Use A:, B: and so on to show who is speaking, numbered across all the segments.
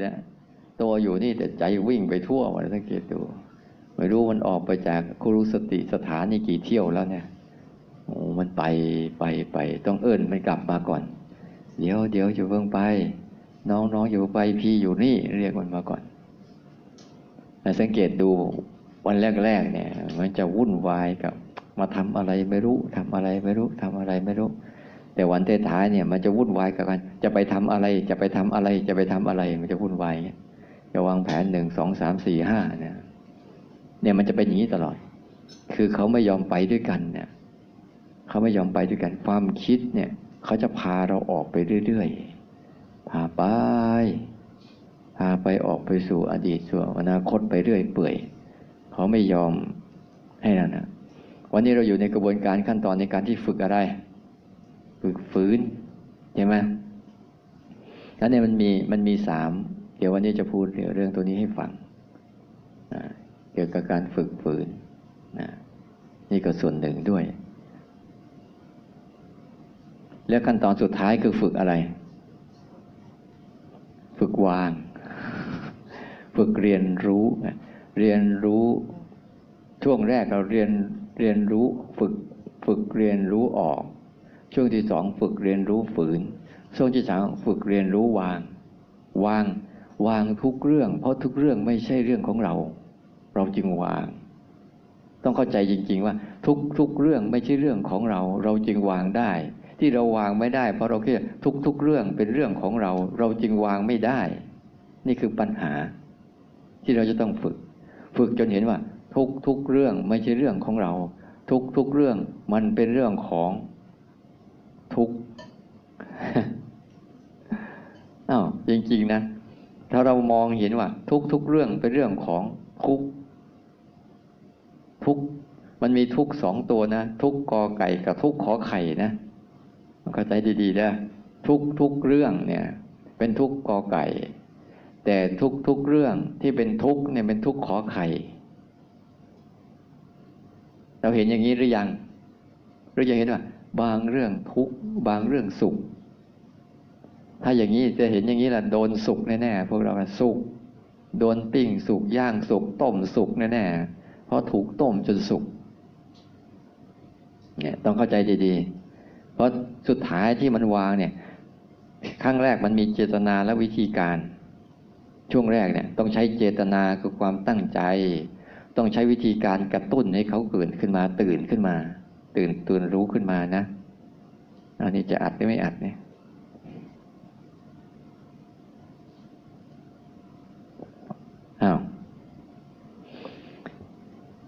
A: แหละ ตัวอยู่นี่แต่ใจวิ่งไปทั่วมันสังเกตดู ไม่รู้มันออกไปจากคุรุสติสถานนี่กี่เที่ยวแล้วเนี่ยโอ้มันไปไปไป ต้องเอิ้นมันกลับมาก่อน เดี๋ยวเดี๋ยวอยู่เพิ่งไป น้องน้องอยู่ไปพี่อยู่นี่เรียกมันมาก่อนแต่สังเกตดูวันแรกๆเนี่ย มันจะวุ่นวายกับ มาทำอะไรไม่รู้ทำอะไรไม่รู้ทำอะไรไม่รู้ แต่วันท้ายเนี่ยมันจะวุ่นวายกับกันจะไปทำอะไร จะไปทำอะไร จะไปทำอะไร มันจะวุ่นวายจะวางแผนหนึ่งสองสามสี่ห้าเนี่ย เนี่ยมันจะเป็นอย่างนี้ตลอด คือเขาไม่ยอมไปด้วยกันเนี่ยเขาไม่ยอมไปด้วยกันความคิดเนี่ยเขาจะพาเราออกไปเรื่อยๆพาไปพาไปออกไปสู่อดีตสู่อนาคตไปเรื่อยเปื่อยเขาไม่ยอมให้นั่นนะวันนี้เราอยู่ในกระบวนการขั้นตอนในการที่ฝึกอะไร ฝึกฝืนใช่ไหมแล้วเนี่ยมันมีมันมีสามเดี๋ยววันนี้จะพูดเรื่องตัวนี้ให้ฟังเกี่ยวกับการฝึกฝืนนะนี่ก็ส่วนหนึ่งด้วย แล้วขั้นตอนสุดท้ายคือฝึกอะไร ฝึกวาง ฝึกเรียนรู้ เรียนรู้ช่วงแรกเราเรียนเรียนรู้ฝึกฝึกเรียนรู้ออก ช่วงที่สองฝึกเรียนรู้ฝืน ช่วงที่สามฝึกเรียนรู้วาง วาง วางทุกเรื่อง เพราะทุกเรื่องไม่ใช่เรื่องของเรา เราจึงวาง ต้องเข้าใจจริง ๆ ว่า ทุกทุกเรื่องไม่ใช่เรื่องของเรา เราจึงวางได้ ที่เราวางไม่ได้ เพราะเราคิดทุกทุกเรื่องเป็นเรื่องของเรา เราจึงวางไม่ได้ นี่คือปัญหา ที่เราจะต้องฝึก ฝึกจนเห็นว่า ทุกทุกเรื่องไม่ใช่เรื่องของเรา ทุกทุกเรื่องมันเป็นเรื่องของ ทุกอ้าวจริง ๆ นะ ถ้าเรามองเห็นว่า ทุกทุกเรื่องเป็นเรื่องของทุกทุกมันมีทุกสองตัวนะ ทุกกอไก่กับทุกขอไข่นะเข้าใจดีๆนะทุกทุกเรื่องเนี่ย เป็นทุกกอไก่ แต่ทุกทุกเรื่องที่เป็นทุกเนี่ยเป็นทุกขอไข่ เราเห็นอย่างนี้หรือยัง หรือจะเห็นว่า บางเรื่องทุกบางเรื่องสุข ถ้าอย่างนี้จะเห็นอย่างนี้แหละโดนสุกแน่ๆพวกเราสุกโดนปิ้งสุกย่างสุกต้มสุกแน่ๆเพราะถูกต้มจนสุกเนี่ยต้องเข้าใจดีๆ เพราะสุดท้ายที่มันวางเนี่ยครั้งแรกมันมีเจตนาและวิธีการ ช่วงแรกเนี่ยต้องใช้เจตนาคือความตั้งใจ ต้องใช้วิธีการกระตุ้นให้เขาเกิดขึ้นมาตื่นขึ้นมา ตื่นตื่นรู้ขึ้นมานะอันนี้จะอัดหรือไม่อัดเนี่ยอ้าว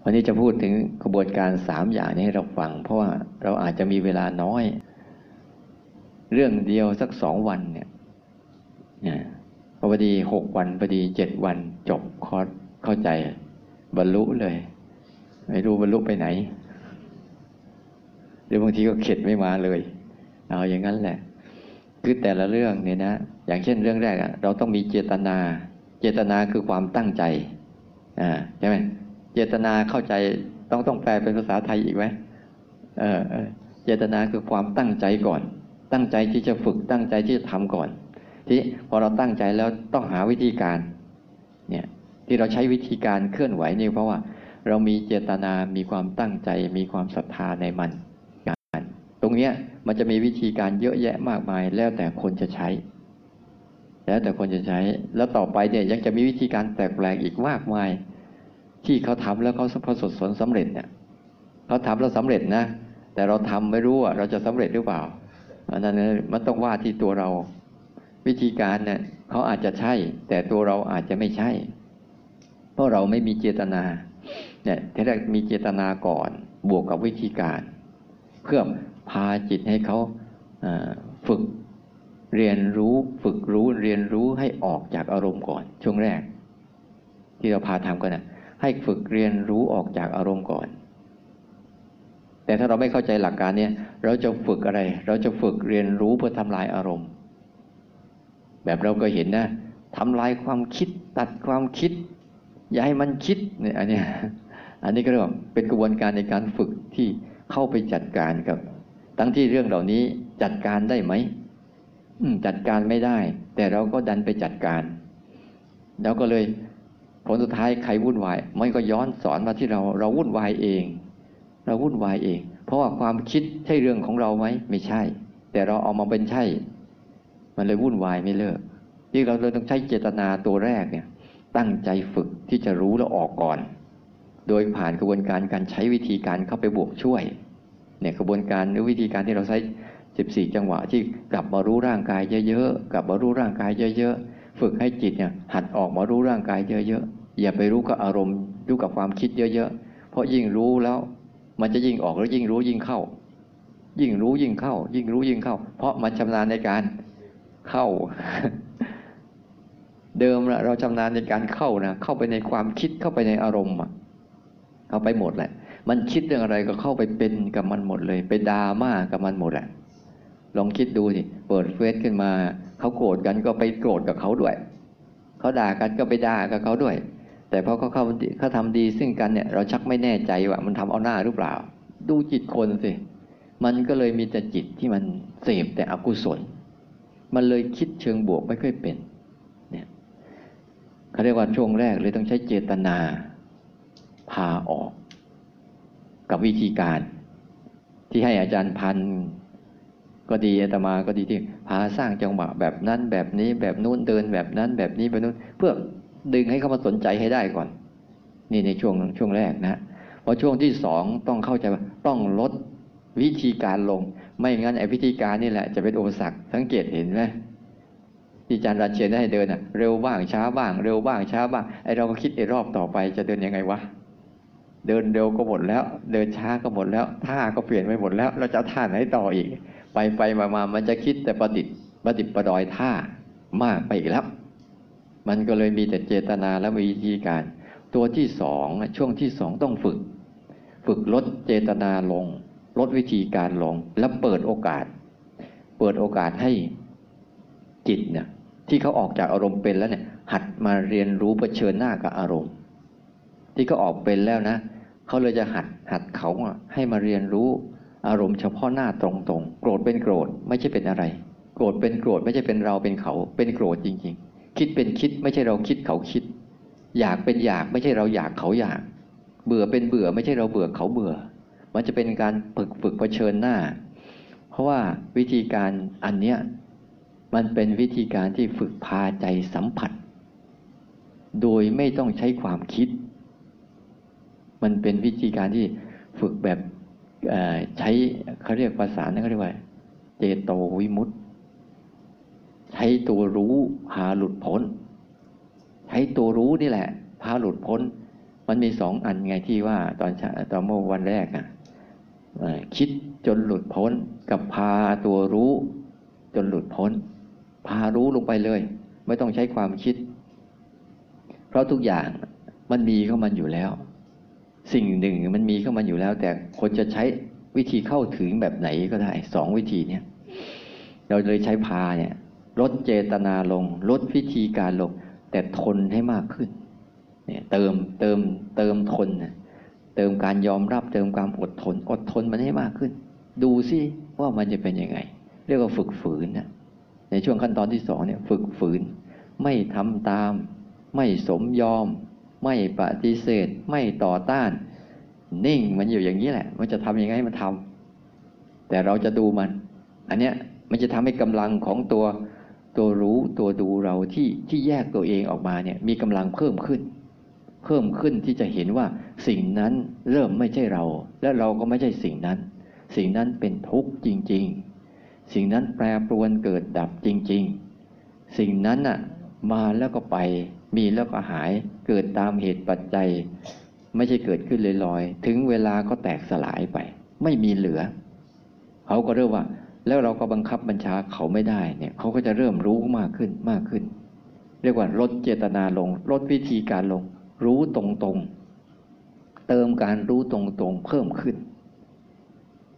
A: วันนี้จะพูดถึงกระบวนการสามอย่างนี้ให้เราฟัง เพราะว่าเราอาจจะมีเวลาน้อย เรื่องเดียวสักสองวันเนี่ยพอดีหกวันพอดีเจ็ดวันจบคอร์สเข้าใจบรรลุเลย ไม่รู้บรรลุไปไหน รือบางทีก็เข็ดไม่มาเลย เอาอย่างนั้นแหละ คือแต่ละเรื่องเนี่ยนะ อย่างเช่นเรื่องแรกอะเราต้องมีเจตนา เจตนาคือความตั้งใจอ่าใช่ไหมเจตนาเข้าใจต้องต้องแปลเป็นภาษาไทยอีกไหมเออเจตนาคือความตั้งใจก่อน ตั้งใจที่จะฝึกตั้งใจที่จะทำก่อน ที่พอเราตั้งใจแล้วต้องหาวิธีการ เนี่ยที่เราใช้วิธีการเคลื่อนไหวนี่เพราะว่า เรามีเจตนา มีความตั้งใจ มีความศรัทธาในมัน เนี้ยมันจะมีวิธีการเยอะแยะมากมาย แล้วแต่คนจะใช้ แล้วแต่คนจะใช้ แล้วต่อไปเนี่ยยังจะมีวิธีการแปลกๆอีกมากมาย ที่เขาทำแล้วเขาประสบผลสำเร็จเนี่ยเขาทำแล้วสำเร็จนะ แต่เราทำไม่รู้ว่าเราจะสำเร็จหรือเปล่าอันนั้นมันต้องว่าที่ตัวเรา วิธีการเนี่ยเขาอาจจะใช่ แต่ตัวเราอาจจะไม่ใช่ เพราะเราไม่มีเจตนาเนี่ยที่แรกมีเจตนาก่อน บวกกับวิธีการ เพื่อ พาจิตให้เขาฝึกเรียนรู้ฝึกรู้เรียนรู้ให้ออกจากอารมณ์ก่อน ช่วงแรก ที่เราพาทำกันนะให้ฝึกเรียนรู้ออกจากอารมณ์ก่อน แต่ถ้าเราไม่เข้าใจหลักการเนี่ยเราจะฝึกอะไร เราจะฝึกเรียนรู้เพื่อทำลายอารมณ์ แบบเราก็เห็นนะทำลายความคิดตัดความคิด อย่าให้มันคิดเนี่ยอันนี้อันนี้ก็เรียกว่าเป็นกระบวนการในการฝึกที่เข้าไปจัดการกับ ทั้งที่เรื่องเหล่านี้จัดการได้ไหมจัดการไม่ได้ แต่เราก็ดันไปจัดการ แล้วก็เลยผลสุดท้ายใครวุ่นวายมันก็ย้อนสอนมาที่เราเราวุ่นวายเอง เราวุ่นวายเอง เพราะว่าความคิดใช่เรื่องของเราไหมไม่ใช่ แต่เราเอามาเป็นใช่ มันเลยวุ่นวายไม่เลิกที่เราเลยต้องใช้เจตนาตัวแรกเนี่ย ตั้งใจฝึกที่จะรู้แล้วออกก่อน โดยผ่านกระบวนการการใช้วิธีการเข้าไปบวกช่วย เนี่ยกระบวนการหรือวิธีการที่เราใช้ 14 จังหวะที่กลับมารู้ร่างกายเยอะๆกลับมารู้ร่างกายเยอะๆฝึกให้จิตเนี่ยหัดออกมารู้ร่างกายเยอะๆอย่าไปรู้กับอารมณ์รู้กับความคิดเยอะๆเพราะยิ่งรู้แล้ว มันจะยิ่งออกแล้วยิ่งรู้ยิ่งเข้า ยิ่งรู้ยิ่งเข้า ยิ่งรู้ยิ่งเข้า เพราะมันชำนาญในการเข้า เดิมเราชำนาญในการเข้านะเข้าไปในความคิดเข้าไปในอารมณ์เข้าไปหมดแหละ มันคิดเรื่องอะไรก็เข้าไปเป็นกับมันหมดเลย ไปดราม่ากับมันหมดแหละลองคิดดูสิเปิดเฟซขึ้นมาเขาโกรธกันก็ไปโกรธกับเขาด้วยเขาด่ากันก็ไปด่ากับเขาด้วย แต่พอเขาเขาเขาทำดีซึ่งกันเนี่ยเราชักไม่แน่ใจว่ามันทำเอาหน้าหรือเปล่า ดูจิตคนสิมันก็เลยมีแต่จิตที่มันเสพแต่อกุศล มันเลยคิดเชิงบวกไม่ค่อยเป็นเนี่ยเขาเรียกว่าช่วงแรกเลยต้องใช้เจตนาพาออก กับวิธีการ ที่ให้อาจารย์พันก็ดีอาตมาก็ดีที่พาสร้างจังหวะแบบนั้นแบบนี้แบบนู้นเดินแบบนั้นแบบนี้แบบนู้น เพื่อดึงให้เขามาสนใจให้ได้ก่อน นี่ในช่วงช่วงแรกนะพอช่วงที่สองต้องเข้าใจว่าต้องลดวิธีการลง ไม่งั้นไอ้วิธีการนี่แหละ จะเป็นอุปสรรคสังเกตเห็นไหมที่อาจารย์ราเชียนได้ให้เดินอะเร็วบ้างช้าบ้าง เร็วบ้างช้าบ้างไอเราก็คิดไอรอบต่อไปจะเดินยังไงวะ เดินเร็วก็หมดแล้ว เดินช้าก็หมดแล้วท่าก็เปลี่ยนไปหมดแล้ว เราจะท่าไหนต่ออีก ไปไปมามามันจะคิดแต่ประดิษฐ์ประดิษฐ์ประดอยท่ามากไปอีกแล้ว มันก็เลยมีแต่เจตนาและวิธีการ ตัวที่สองช่วงที่สองต้องฝึก ฝึกลดเจตนาลง ลดวิธีการลง แล้วเปิดโอกาส เปิดโอกาสให้จิตเนี่ยที่เขาออกจากอารมณ์เป็นแล้วเนี่ยหัดมาเรียนรู้เผชิญหน้ากับอารมณ์ ที่เขาออกเป็นแล้วนะ เขาเลยจะหัดหัดเขาให้มาเรียนรู้อารมณ์เฉพาะหน้าตรงๆ โกรธเป็นโกรธไม่ใช่เป็นอะไร โกรธเป็นโกรธไม่ใช่เป็นเราเป็นเขา เป็นโกรธจริง ๆ คิดเป็นคิดไม่ใช่เราคิดเขาคิด อยากเป็นอยากไม่ใช่เราอยากเขาอยาก เบื่อเป็นเบื่อไม่ใช่เราเบื่อเขาเบื่อ มันจะเป็นการฝึกฝึกเผชิญหน้า เพราะว่าวิธีการอันเนี้ยมันเป็นวิธีการที่ฝึกพาใจสัมผัส โดยไม่ต้องใช้ความคิด มันเป็นวิธีการที่ฝึกแบบใช้เขาเรียกภาษาเนี่ยเขาเรียกว่า เจโตวิมุตต์ใช้ตัวรู้พาหลุดพ้น ใช้ตัวรู้นี่แหละ พาหลุดพ้น มันมีสองอันไงที่ว่าตอนตอนเมื่อวันแรกอะคิดจนหลุดพ้น กับพาตัวรู้ จนหลุดพ้น พารู้ลงไปเลย ไม่ต้องใช้ความคิด เพราะทุกอย่างมันมีเข้ามันอยู่แล้ว สิ่งหนึ่งมันมีเข้ามาอยู่แล้ว แต่คนจะใช้วิธีเข้าถึงแบบไหนก็ได้สองวิธีเนี้ยเราเลยใช้พาเนี่ยลดเจตนาลง ลดวิธีการลง แต่ทนให้มากขึ้นเนี่ยเติมเติมเติมทนเติมการยอมรับเติมความอดทน อดทนมันให้มากขึ้น ดูซิว่ามันจะเป็นยังไง เรียกว่าฝึกฝืนนะในช่วงขั้นตอนที่สองเนี่ยฝึกฝืน ไม่ทำตาม ไม่สมยอม ไม่ปฏิเสธ ไม่ต่อต้าน นิ่งมันอยู่อย่างนี้แหละ มันจะทำยังไงมันทำแต่เราจะดูมัน อันเนี้ยมันจะทำให้กำลังของตัวตัวรู้ตัวดูเราที่ที่แยกตัวเองออกมาเนี่ยมีกำลังเพิ่มขึ้น เพิ่มขึ้นที่จะเห็นว่าสิ่งนั้นเริ่มไม่ใช่เรา และเราก็ไม่ใช่สิ่งนั้น สิ่งนั้นเป็นทุกข์จริง ๆ สิ่งนั้นแปรปรวนเกิดดับจริง ๆ สิ่งนั้นน่ะมาแล้วก็ไป มีแล้วก็หายเกิดตามเหตุปัจจัย ไม่ใช่เกิดขึ้นลอยๆ ถึงเวลาก็แตกสลายไป ไม่มีเหลือ เขาก็เริ่มว่า แล้วเราก็บังคับบัญชาเขาไม่ได้เนี่ยเขาก็จะเริ่มรู้มากขึ้นมากขึ้น เรียกว่าลดเจตนาลง ลดวิธีการลง รู้ตรงๆ เติมการรู้ตรงๆ เพิ่มขึ้น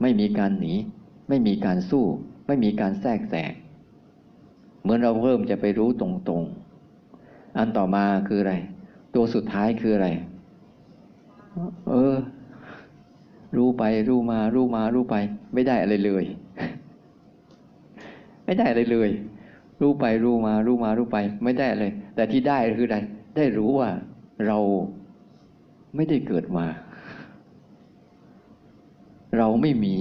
A: ไม่มีการหนี ไม่มีการสู้ ไม่มีการแทรกแซงเหมือนเราเริ่มจะไปรู้ตรงๆ อันต่อมาคืออะไร ตัวสุดท้ายคืออะไร เออ รู้ไป รู้มา รู้มา รู้ไป ไม่ได้อะไรเลย ไม่ได้อะไรเลย รู้ไป รู้มา รู้มา รู้ไป ไม่ได้เลย แต่ที่ได้คืออะไร ได้รู้ว่าเราไม่ได้เกิดมา เราไม่มี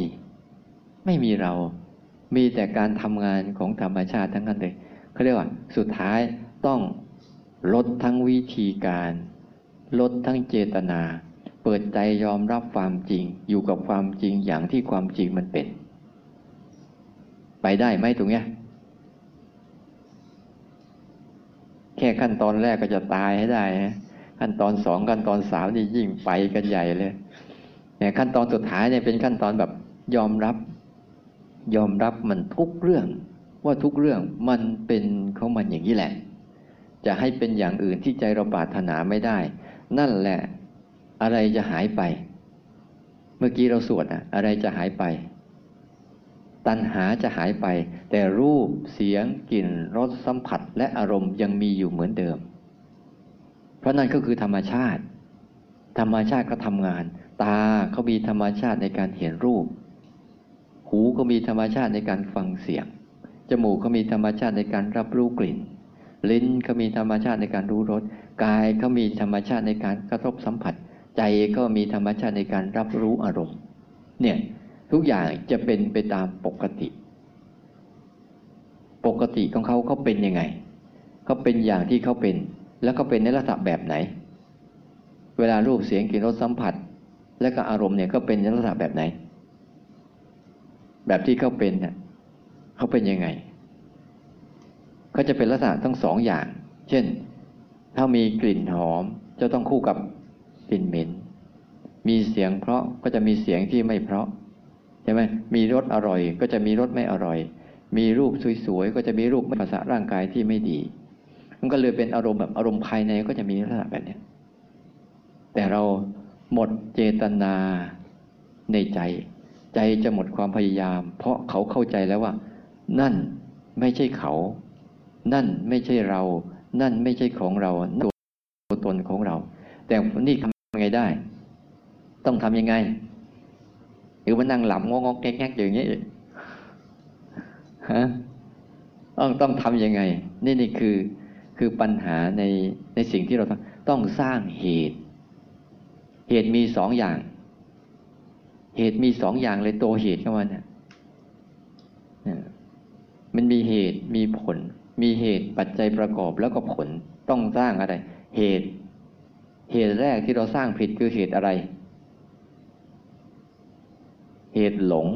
A: ไม่มีเรา มีแต่การทำงานของธรรมชาติทั้งนั้นเลยเขาเรียกว่า สุดท้ายต้อง ลดทั้งวิธีการ ลดทั้งเจตนา เปิดใจยอมรับความจริง อยู่กับความจริงอย่างที่ความจริงมันเป็น ไปได้ไหมตรงเนี้ย แค่ขั้นตอนแรกก็จะตายให้ได้นะขั้นตอนสองขั้นตอนสามนี่ยิ่งไปกันใหญ่เลยเนี่ยขั้นตอนสุดท้ายเนี่ยเป็นขั้นตอนแบบยอมรับ ยอมรับมันทุกเรื่อง ว่าทุกเรื่องมันเป็นของมันอย่างนี้แหละ จะให้เป็นอย่างอื่นที่ใจเราปรารถนาไม่ได้ นั่นแหละอะไรจะหายไป เมื่อกี้เราสวดอะอะไรจะหายไป ตัณหาจะหายไป แต่รูปเสียงกลิ่นรสสัมผัสและอารมณ์ยังมีอยู่เหมือนเดิม เพราะนั่นก็คือธรรมชาติ ธรรมชาติก็ทำงาน ตาเขามีธรรมชาติในการเห็นรูป หูก็มีธรรมชาติในการฟังเสียงจมูกก็มีธรรมชาติในการรับรู้กลิ่น ลิ้นก็มีธรรมชาติในการรู้รสกายก็มีธรรมชาติในการกระทบสัมผัส ใจก็มีธรรมชาติในการรับรู้อารมณ์ เนี่ยทุกอย่างจะเป็นไปตามปกติ ปกติของเขาเขาเป็นยังไงเขาเป็นอย่างที่เขาเป็น แล้วก็เป็นในลักษณะแบบไหน เวลารูปเสียงกลิ่นรสสัมผัส และก็อารมณ์เนี่ยก็เป็นในลักษณะแบบไหน แบบที่เขาเป็นเนี่ยเขาเป็นยังไง เขาจะเป็นลักษณะทั้งสองอย่าง เช่น ถ้ามีกลิ่นหอมจะต้องคู่กับกลิ่นเหม็น มีเสียงเพราะก็จะมีเสียงที่ไม่เพราะใช่ไหมมีรสอร่อยก็จะมีรสไม่อร่อย มีรูปสวยๆก็จะมีรูปภาษาร่างกายที่ไม่ดี มันก็เลยเป็นอารมณ์แบบอารมณ์ภายในก็จะมีลักษณะแบบนี้แต่เราหมดเจตนาในใจ ใจจะหมดความพยายาม เพราะเขาเข้าใจแล้วว่า นั่นไม่ใช่เขา นั่นไม่ใช่เรา นั่นไม่ใช่ของเราตัวตนของเรา แต่นี่ทำยังไงได้ ต้องทำยังไง หรือมันนั่งหลับงงงแงกๆอย่างนี้ฮะต้องต้องทำยังไง นี่นี่คือคือปัญหาในในสิ่งที่เราต้องสร้างเหตุ เหตุมีสองอย่าง เหตุมีสองอย่างเลยตัวเหตุเข้ามาเนี่ยมันมีเหตุมีผล มีเหตุปัจจัยประกอบแล้วก็ผลต้องสร้างอะไร เหตุ เหตุแรกที่เราสร้างผิดคือเหตุอะไร เหตุหลง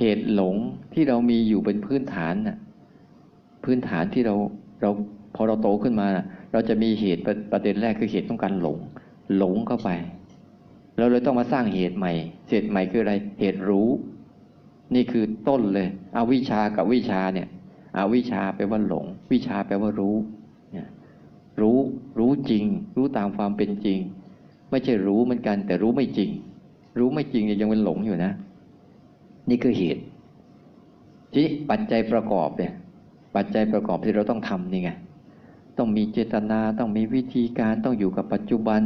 A: เหตุหลงที่เรามีอยู่เป็นพื้นฐานน่ะพื้นฐานที่เราเราพอเราโตขึ้นมาเราจะมีเหตุประเด็นแรกคือเหตุต้องการหลง หลงเข้าไปเราเลยต้องมาสร้างเหตุใหม่ เหตุใหม่คืออะไร เหตุรู้ นี่คือต้นเลยอวิชากับวิชาเนี่ย อวิชาแปลว่าหลง วิชาแปลว่ารู้เนี่ยรู้รู้จริง รู้ตามความเป็นจริง ไม่ใช่รู้เหมือนกัน แต่รู้ไม่จริง รู้ไม่จริงยังเป็นหลงอยู่นะ นี่คือเหตุที่ปัจจัยประกอบเนี่ย ปัจจัยประกอบที่เราต้องทำนี่ไงต้องมีเจตนาต้องมีวิธีการต้องอยู่กับปัจจุบัน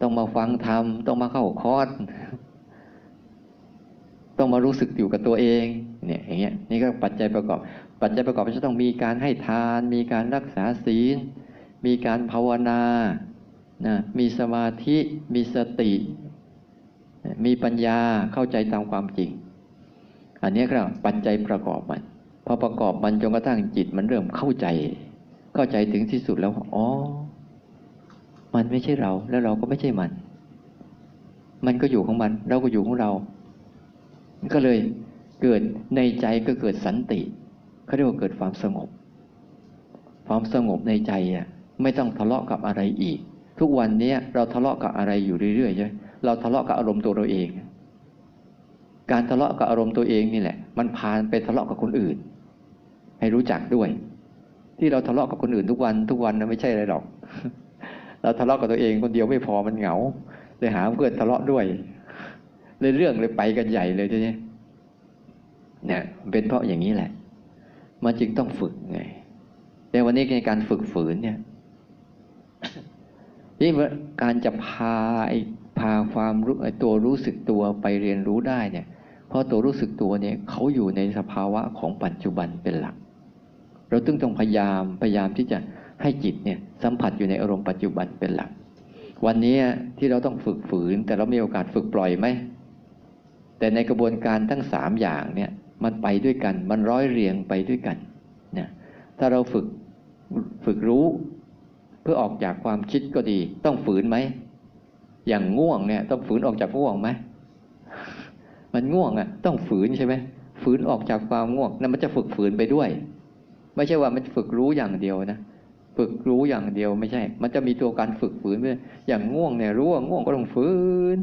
A: ต้องมาฟังธรรมต้องมาเข้าคอร์สต้องมารู้สึกอยู่กับตัวเองเนี่ยอย่างเงี้ยนี่ก็ปัจจัยประกอบ ปัจจัยประกอบจะต้องมีการให้ทาน มีการรักษาศีล มีการภาวนานะมีสมาธิมีสติ มีปัญญาเข้าใจตามความจริง อันนี้ก็ปัจจัยประกอบมันพอประกอบมันจนกระทั่งจิตมันเริ่มเข้าใจ เข้าใจถึงที่สุดแล้วอ๋อ มันไม่ใช่เราแล้วเราก็ไม่ใช่มัน มันก็อยู่ของมัน เราก็อยู่ของเรา ก็เลยเกิดในใจก็เกิดสันติ เขาเรียกว่าเกิดความสงบ ความสงบในใจอะไม่ต้องทะเลาะกับอะไรอีก ทุกวันนี้เราทะเลาะกับอะไรอยู่เรื่อยๆใช่ไหมเราทะเลาะกับอารมณ์ตัวเราเอง การทะเลาะกับอารมณ์ตัวเองนี่แหละ มันพานไปทะเลาะกับคนอื่น ให้รู้จักด้วย ที่เราทะเลาะกับคนอื่นทุกวันทุกวันนะไม่ใช่อะไรหรอก เราทะเลาะกับตัวเองคนเดียวไม่พอมันเหงาเลยหาเพื่อนทะเลาะด้วยเลยเรื่องเลยไปกันใหญ่เลยทีนี้เนี่ยเป็นเพราะอย่างนี้แหละ มันจึงต้องฝึกไง แต่วันนี้ในการฝึกฝืนเนี่ยนี่การจะพาไอพาความรู้ตัวรู้สึกตัวไปเรียนรู้ได้เนี่ย เพราะตัวรู้สึกตัวเนี่ยเขาอยู่ในสภาวะของปัจจุบันเป็นหลัก เราต้องต้องพยายามพยายามที่จะให้จิตเนี่ยสัมผัสอยู่ในอารมณ์ปัจจุบันเป็นหลัก วันนี้ที่เราต้องฝึกฝืน แต่เรามีโอกาสฝึกปล่อยไหมแต่ในกระบวนการทั้งสามอย่างเนี่ย มันไปด้วยกัน มันร้อยเรียงไปด้วยกันนะถ้าเราฝึกฝึกรู้เพื่อออกจากความคิดก็ดี ต้องฝืนไหม อย่างง่วงเนี่ย ต้องฝืนออกจากง่วงไหม มันง่วงอะ ต้องฝืนใช่ไหมฝืนออกจากความง่วงนั่นมันจะฝึกฝืนไปด้วย ไม่ใช่ว่ามันฝึกรู้อย่างเดียวนะฝึกรู้อย่างเดียวไม่ใช่ มันจะมีตัวการฝึกฝืนด้วยอย่างง่วงเนี่ยรู้ว่าง่วงก็ต้องฝืน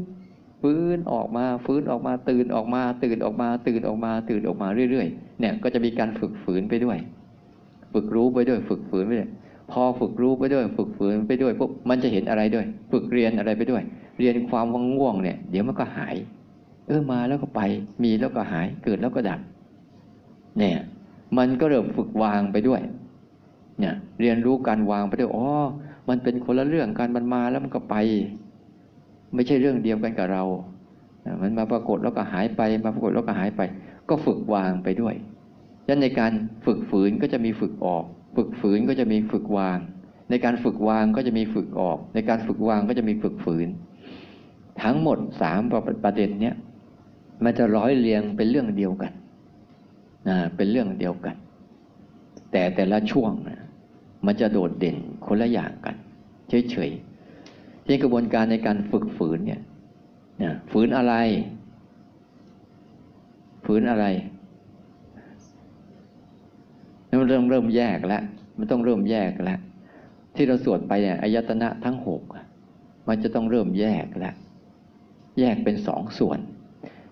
A: ฟื้นออกมาฟื้นออกมาตื่นออกมา ตื่นออกมา ตื่นออกมา ตื่นออกมาเรื่อยๆ เนี่ยก็จะมีการฝึกฝืนไปด้วย ฝึกรู้ไปด้วย ฝึกฝืนไปด้วยพอฝึกรู้ไปด้วย ฝึกฝืนไปด้วยปุ๊บมันจะเห็นอะไรด้วย ฝึกเรียนอะไรไปด้วย เรียนความว่างง่วงเนี่ย เดี๋ยวมันก็หาย เออมาแล้วก็ไป มีแล้วก็หาย เกิดแล้วก็ดับ เนี่ย มันก็เริ่มฝึกวางไปด้วย เนี่ย เรียนรู้การวางไปด้วยอ๋อมันเป็นคนละเรื่องการมันมาแล้วมันก็ไป ไม่ใช่เรื่องเดียวกันกับเรา มันมาปรากฏแล้วก็หายไป มาปรากฏแล้วก็หายไป ก็ฝึกวางไปด้วยดังนั้นในการฝึกฝืนก็จะมีฝึกออก ฝึกฝืนก็จะมีฝึกวาง ในการฝึกวางก็จะมีฝึกออก ในการฝึกวางก็จะมีฝึกฝืน ทั้งหมดสามประเด็นเนี้ยมันจะร้อยเรียงเป็นเรื่องเดียวกันนะเป็นเรื่องเดียวกัน แต่แต่ละช่วงนะมันจะโดดเด่นคนละอย่างกัน เฉยๆ ที่กระบวนการในการฝึกฝืนเนี่ยฝืนอะไร ฝืนอะไรมันเริ่มเริ่มแยกแล้วมันต้องเริ่มแยกแล้วที่เราสวดไปเนี่ยอายตนะทั้งหกมันจะต้องเริ่มแยกแล้วแยกเป็นสองส่วน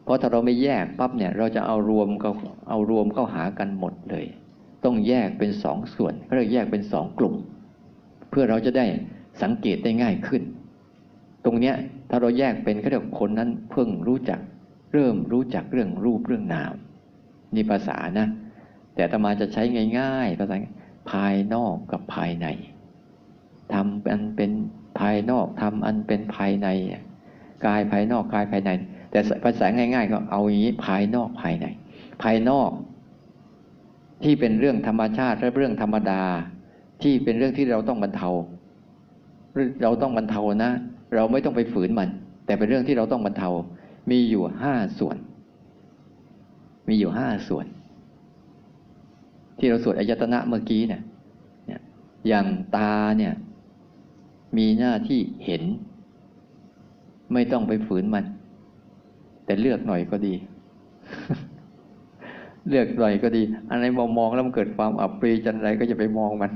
A: เพราะถ้าเราไม่แยกปั๊บเนี่ย เราจะเอารวมก็เอารวมเข้าหากันหมดเลย ต้องแยกเป็นสองส่วนเขาเรียกแยกเป็นสองกลุ่ม เพื่อเราจะได้สังเกตได้ง่ายขึ้น รงเนี้ยถ้าเราแยกเป็นเขาเรียกคนนั้นเพิ่งรู้จักเริ่มรู้จักเรื่องรูปเรื่องนามนี่ภาษานะ แต่ตมาจะใช้ง่าย ๆ ภาษาภายนอกกับภายในทำอันเป็นภายนอกทำอันเป็นภายในกายภายนอกกายภายใน แต่ภาษาง่าย ๆ ก็เอาอย่างนี้ภายนอกภายใน ภายนอก ที่เป็นเรื่องธรรมชาติและเรื่องธรรมดา ที่เป็นเรื่องที่เราต้องบรรเทาเราต้องบรรเทานะ เราไม่ต้องไปฝืนมัน แต่เป็นเรื่องที่เราต้องบรรเทา มีอยู่ห้าส่วน มีอยู่ห้าส่วน ที่เราสวดอายตนะเมื่อกี้เนี่ยอย่างตาเนี่ย มีหน้าที่เห็น ไม่ต้องไปฝืนมัน แต่เลือกหน่อยก็ดี เลือกหน่อยก็ดีอะไรมองมองแล้วมันเกิดความอับปรีจันไรก็จะไปมองมัน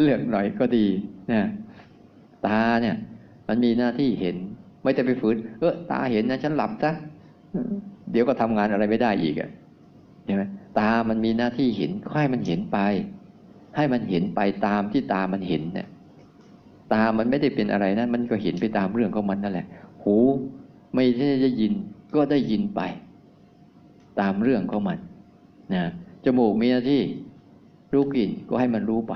A: เลือกหน่อยก็ดีเนี่ยตาเนี่ย มันมีหน้าที่เห็น ไม่ได้ไปฝืน เออตาเห็นนะฉันหลับซะเดี๋ยวก็ทำงานอะไรไม่ได้อีกอะใช่ไหมตามันมีหน้าที่เห็นค่อยมันเห็นไป ให้มันเห็นไปตามที่ตามันเห็นเนี่ยตามันไม่ได้เป็นอะไรนะมันก็เห็นไปตามเรื่องของมันนั่นแหละ หูไม่ได้ยินก็ได้ยินไป ตามเรื่องของมันนะจมูกมีหน้าที่รู้กลิ่นก็ให้มันรู้ไป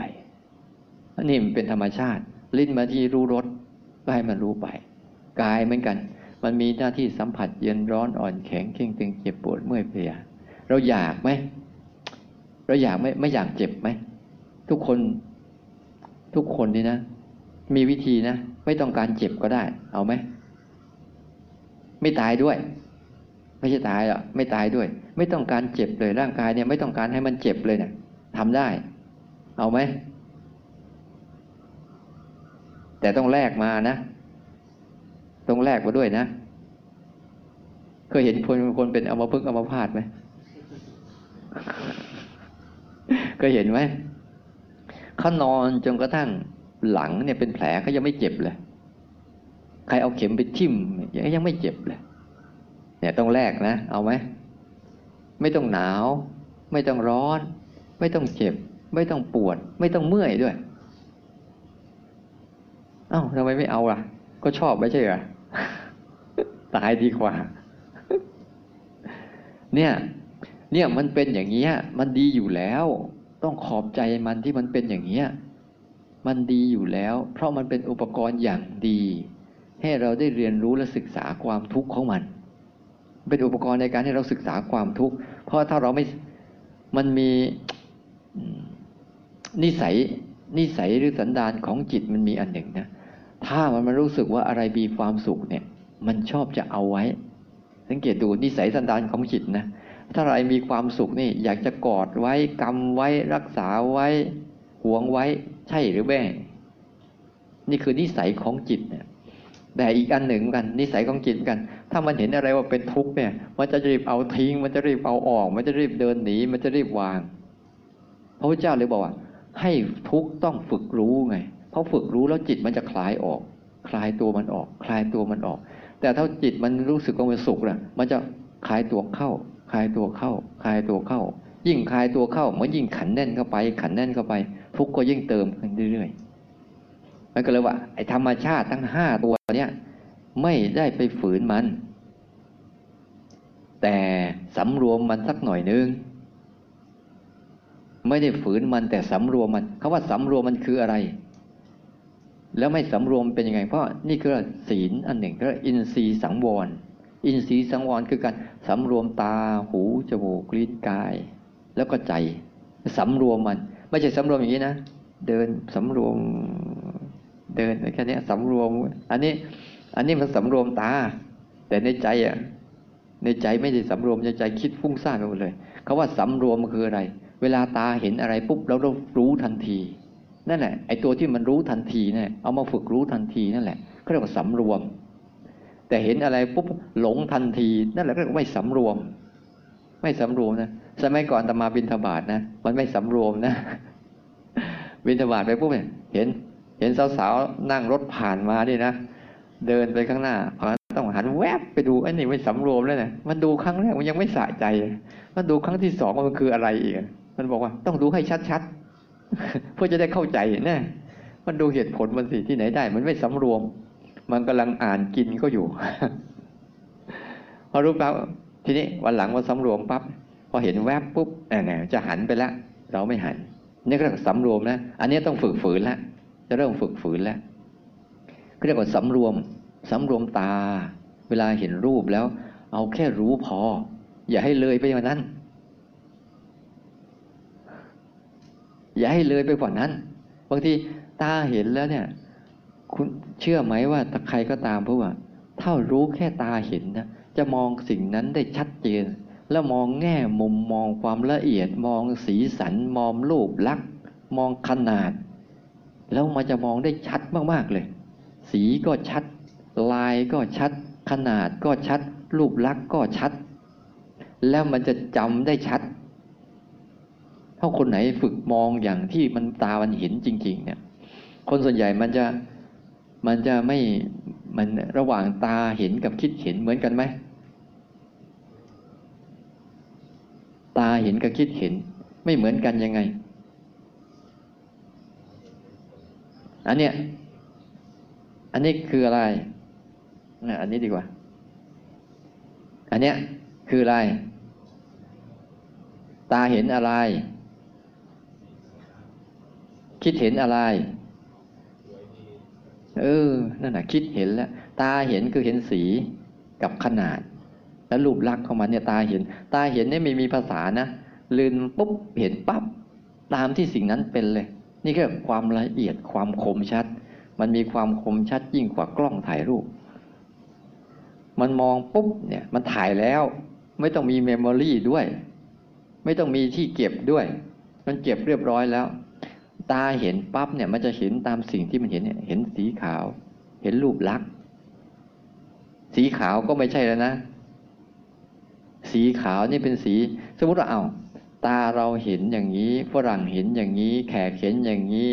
A: อันนี้มันเป็นธรรมชาติ ลิ้นมาที่รู้รส ก็ให้มันรู้ไป กายเหมือนกัน มันมีหน้าที่สัมผัสเย็นร้อนอ่อนแข็งเข่งตึงเจ็บปวดเมื่อยเพลียเราอยากไหมเราอยากไม่ไม่อยากเจ็บไหมทุกคนทุกคนนี่นะ มีวิธีนะ ไม่ต้องการเจ็บก็ได้ เอาไหมไม่ตายด้วย ไม่ใช่ตายอะไม่ตายด้วย ไม่ต้องการเจ็บเลยร่างกายเนี่ย ไม่ต้องการให้มันเจ็บเลยเนะี่ยทำได้ เอาไหม แต่ต้องแลกมานะ ต้องแลกมาด้วยนะ เคยเห็นคนคนเป็นอมพึกอมพาตไหมก็เห็นไหมเขานอนจนกระทั่งหลังเนี่ยเป็นแผลเขายังไม่เจ็บเลย ใครเอาเข็มไปทิ่มยังยังไม่เจ็บเลย เนี่ยต้องแลกนะ เอาไหมไม่ต้องหนาว ไม่ต้องร้อน ไม่ต้องเจ็บ ไม่ต้องปวด ไม่ต้องเมื่อยด้วย อ้าทำไมไม่เอาล่ะ ก็ชอบไม่ใช่เหรอตายดีกว่า เนี่ย เนี่ยมันเป็นอย่างเงี้ย มันดีอยู่แล้ว ต้องขอบใจมันที่มันเป็นอย่างเงี้ย มันดีอยู่แล้ว เพราะมันเป็นอุปกรณ์อย่างดี ให้เราได้เรียนรู้และศึกษาความทุกข์ของมัน เป็นอุปกรณ์ในการให้เราศึกษาความทุกข์ เพราะถ้าเราไม่ มันมีนิสัยนิสัยหรือสันดานของจิตมันมีอันหนึ่งนะ ถ้ามันมารู้สึกว่าอะไรมีความสุขเนี่ย มันชอบจะเอาไว้ สังเกตดูนิสัยสันดานของจิตนะถ้าอะไรมีความสุขนี่ อยากจะกอดไว้กำไว้รักษาไว้หวงไว้ใช่หรือไม่นี่คือนิสัยของจิตเนี่ย แต่อีกอันหนึ่งกัน นิสัยของจิตกัน ถ้ามันเห็นอะไรว่าเป็นทุกข์เนี่ย มันจะรีบเอาทิ้ง มันจะรีบเอาออก มันจะรีบเดินหนี มันจะรีบวาง พระพุทธเจ้าเลยบอกว่า ให้ทุกข์ต้องฝึกรู้ไง พราะฝึกรู้แล้วจิตมันจะคลายออก คลายตัวมันออก คลายตัวมันออก แต่ถ้าจิตมันรู้สึกว่ามันสุขนะมันจะคลายตัวเข้า คลายตัวเข้า คลายตัวเข้า ยิ่งคลายตัวเข้ามันยิ่งขันแน่นเข้าไป ขันแน่นเข้าไป ทุกข์ก็ยิ่งเติมขึ้นเรื่อยๆมันก็เลยว่า ไอ้ธรรมชาติทั้งห้าตัวเนี้ยไม่ได้ไปฝืนมัน แต่สำรวมมันสักหน่อยนึงไม่ได้ฝืนมันแต่สำรวมมันคาว่าสำรวมมันคืออะไร แล้วไม่สำรวมเป็นยังไง เพราะนี่คือศีลอันหนึ่งก็อินทรีย์สังวร อินทรีย์สังวรคือการสำรวมตาหูจมูกลิ้นกาย แล้วก็ใจสำรวมมัน ไม่ใช่สำรวมอย่างนี้นะเดินสำรวมเดินแค่นี้สำรวม อันนี้อันนี้มันสำรวมตา แต่ในใจอะในใจไม่ได้สำรวมในใจคิดฟุ้งซ่านไปหมดเลย เขาว่าสำรวมมันคืออะไร เวลาตาเห็นอะไรปุ๊บเราเรารู้ทันที นั่นแหละไอ้ตัวที่มันรู้ทันทีเนี่ยเอามาฝึกรู้ทันทีนั่นแหละเขาเรียกว่าสำรวม แต่เห็นอะไรปุ๊บหลงทันที นั่นแหละก็เรียกว่าไม่สำรวม ไม่สำรวมนะสมัยก่อนตมาบินทบาทนะมันไม่สำรวมนะ บินทบาทไปปุ๊บเนี่ยเห็น เห็นสาวๆนั่งรถผ่านมาดินะเดินไปข้างหน้าพอต้องหันแวบไปดูไอ้นี่ไม่สำรวมแล้วนะมันดูครั้งแรกมันยังไม่สะใจ มันดูครั้งที่สองมันคืออะไรอีกมันบอกว่าต้องดูให้ชัดๆ เพื่อจะได้เข้าใจนะมันดูเหตุผลมันสิที่ไหนได้ มันไม่สำรวม มันกำลังอ่านกินก็อยู่พอรู้ปั๊บทีนี้วันหลังว่าสำรวมปั๊บพอเห็นแวบปุ๊บเนี่ยจะหันไปล้วเราไม่หัน นี่ก็เรียกสำรวมนะอันนี้ต้องฝึกฝืนแล้วจะเริ่มฝึกฝืนแล้วเรียกว่าสำรวมสำรวมตา เวลาเห็นรูปแล้ว เอาแค่รู้พอ อย่าให้เลยไปกว่างนั้น อย่าให้เลยไปกว่านั้น บางทีตาเห็นแล้วเนี่ย คุณเชื่อไหมว่าใครก็ตามเพราะว่าถ้ารู้แค่ตาเห็นนะจะมองสิ่งนั้นได้ชัดเจน แล้วมองแง่มุมมองความละเอียดมองสีสันมองรูปลักษณ์มองขนาด แล้วมันจะมองได้ชัดมากๆเลย สีก็ชัด ลายก็ชัด ขนาดก็ชัด รูปลักษณ์ก็ชัด แล้วมันจะจำได้ชัด ถ้าคนไหนฝึกมองอย่างที่มันตามันเห็นจริง ๆ เนี่ย คนส่วนใหญ่มันจะมันจะไม่มันระหว่างตาเห็นกับคิดเห็นเหมือนกันไหมตาเห็นกับคิดเห็นไม่เหมือนกันยังไง อันเนี้ยอันนี้คืออะไรอันนี้ดีกว่า อันเนี้ยคืออะไร ตาเห็นอะไร คิดเห็นอะไร เออ นั่นแหะคิดเห็นแล้ว ตาเห็นคือเห็นสีกับขนาด แล้วรูปลักษณ์ของมันเนี่ยตาเห็น ตาเห็นเนี่ยไม่มีภาษานะลืนปุ๊บเห็นปั๊บตามที่สิ่งนั้นเป็นเลย นี่ก็ความละเอียดความคมชัด มันมีความคมชัดยิ่งกว่ากล้องถ่ายรูป มันมองปุ๊บเนี่ยมันถ่ายแล้ว ไม่ต้องมีเมมโมรี่ด้วย ไม่ต้องมีที่เก็บด้วย มันเก็บเรียบร้อยแล้ว ตาเห็นปั๊บเนี่ยมันจะเห็นตามสิ่งที่มันเห็นเนี่ยเห็นสีขาว เห็นรูปลักษณ์สีขาวก็ไม่ใช่แล้วนะ สีขาวนี่เป็นสี สมมติว่าเอาตาเราเห็นอย่างนี้ฝรั่งเห็นอย่างนี้ แขกเห็นอย่างนี้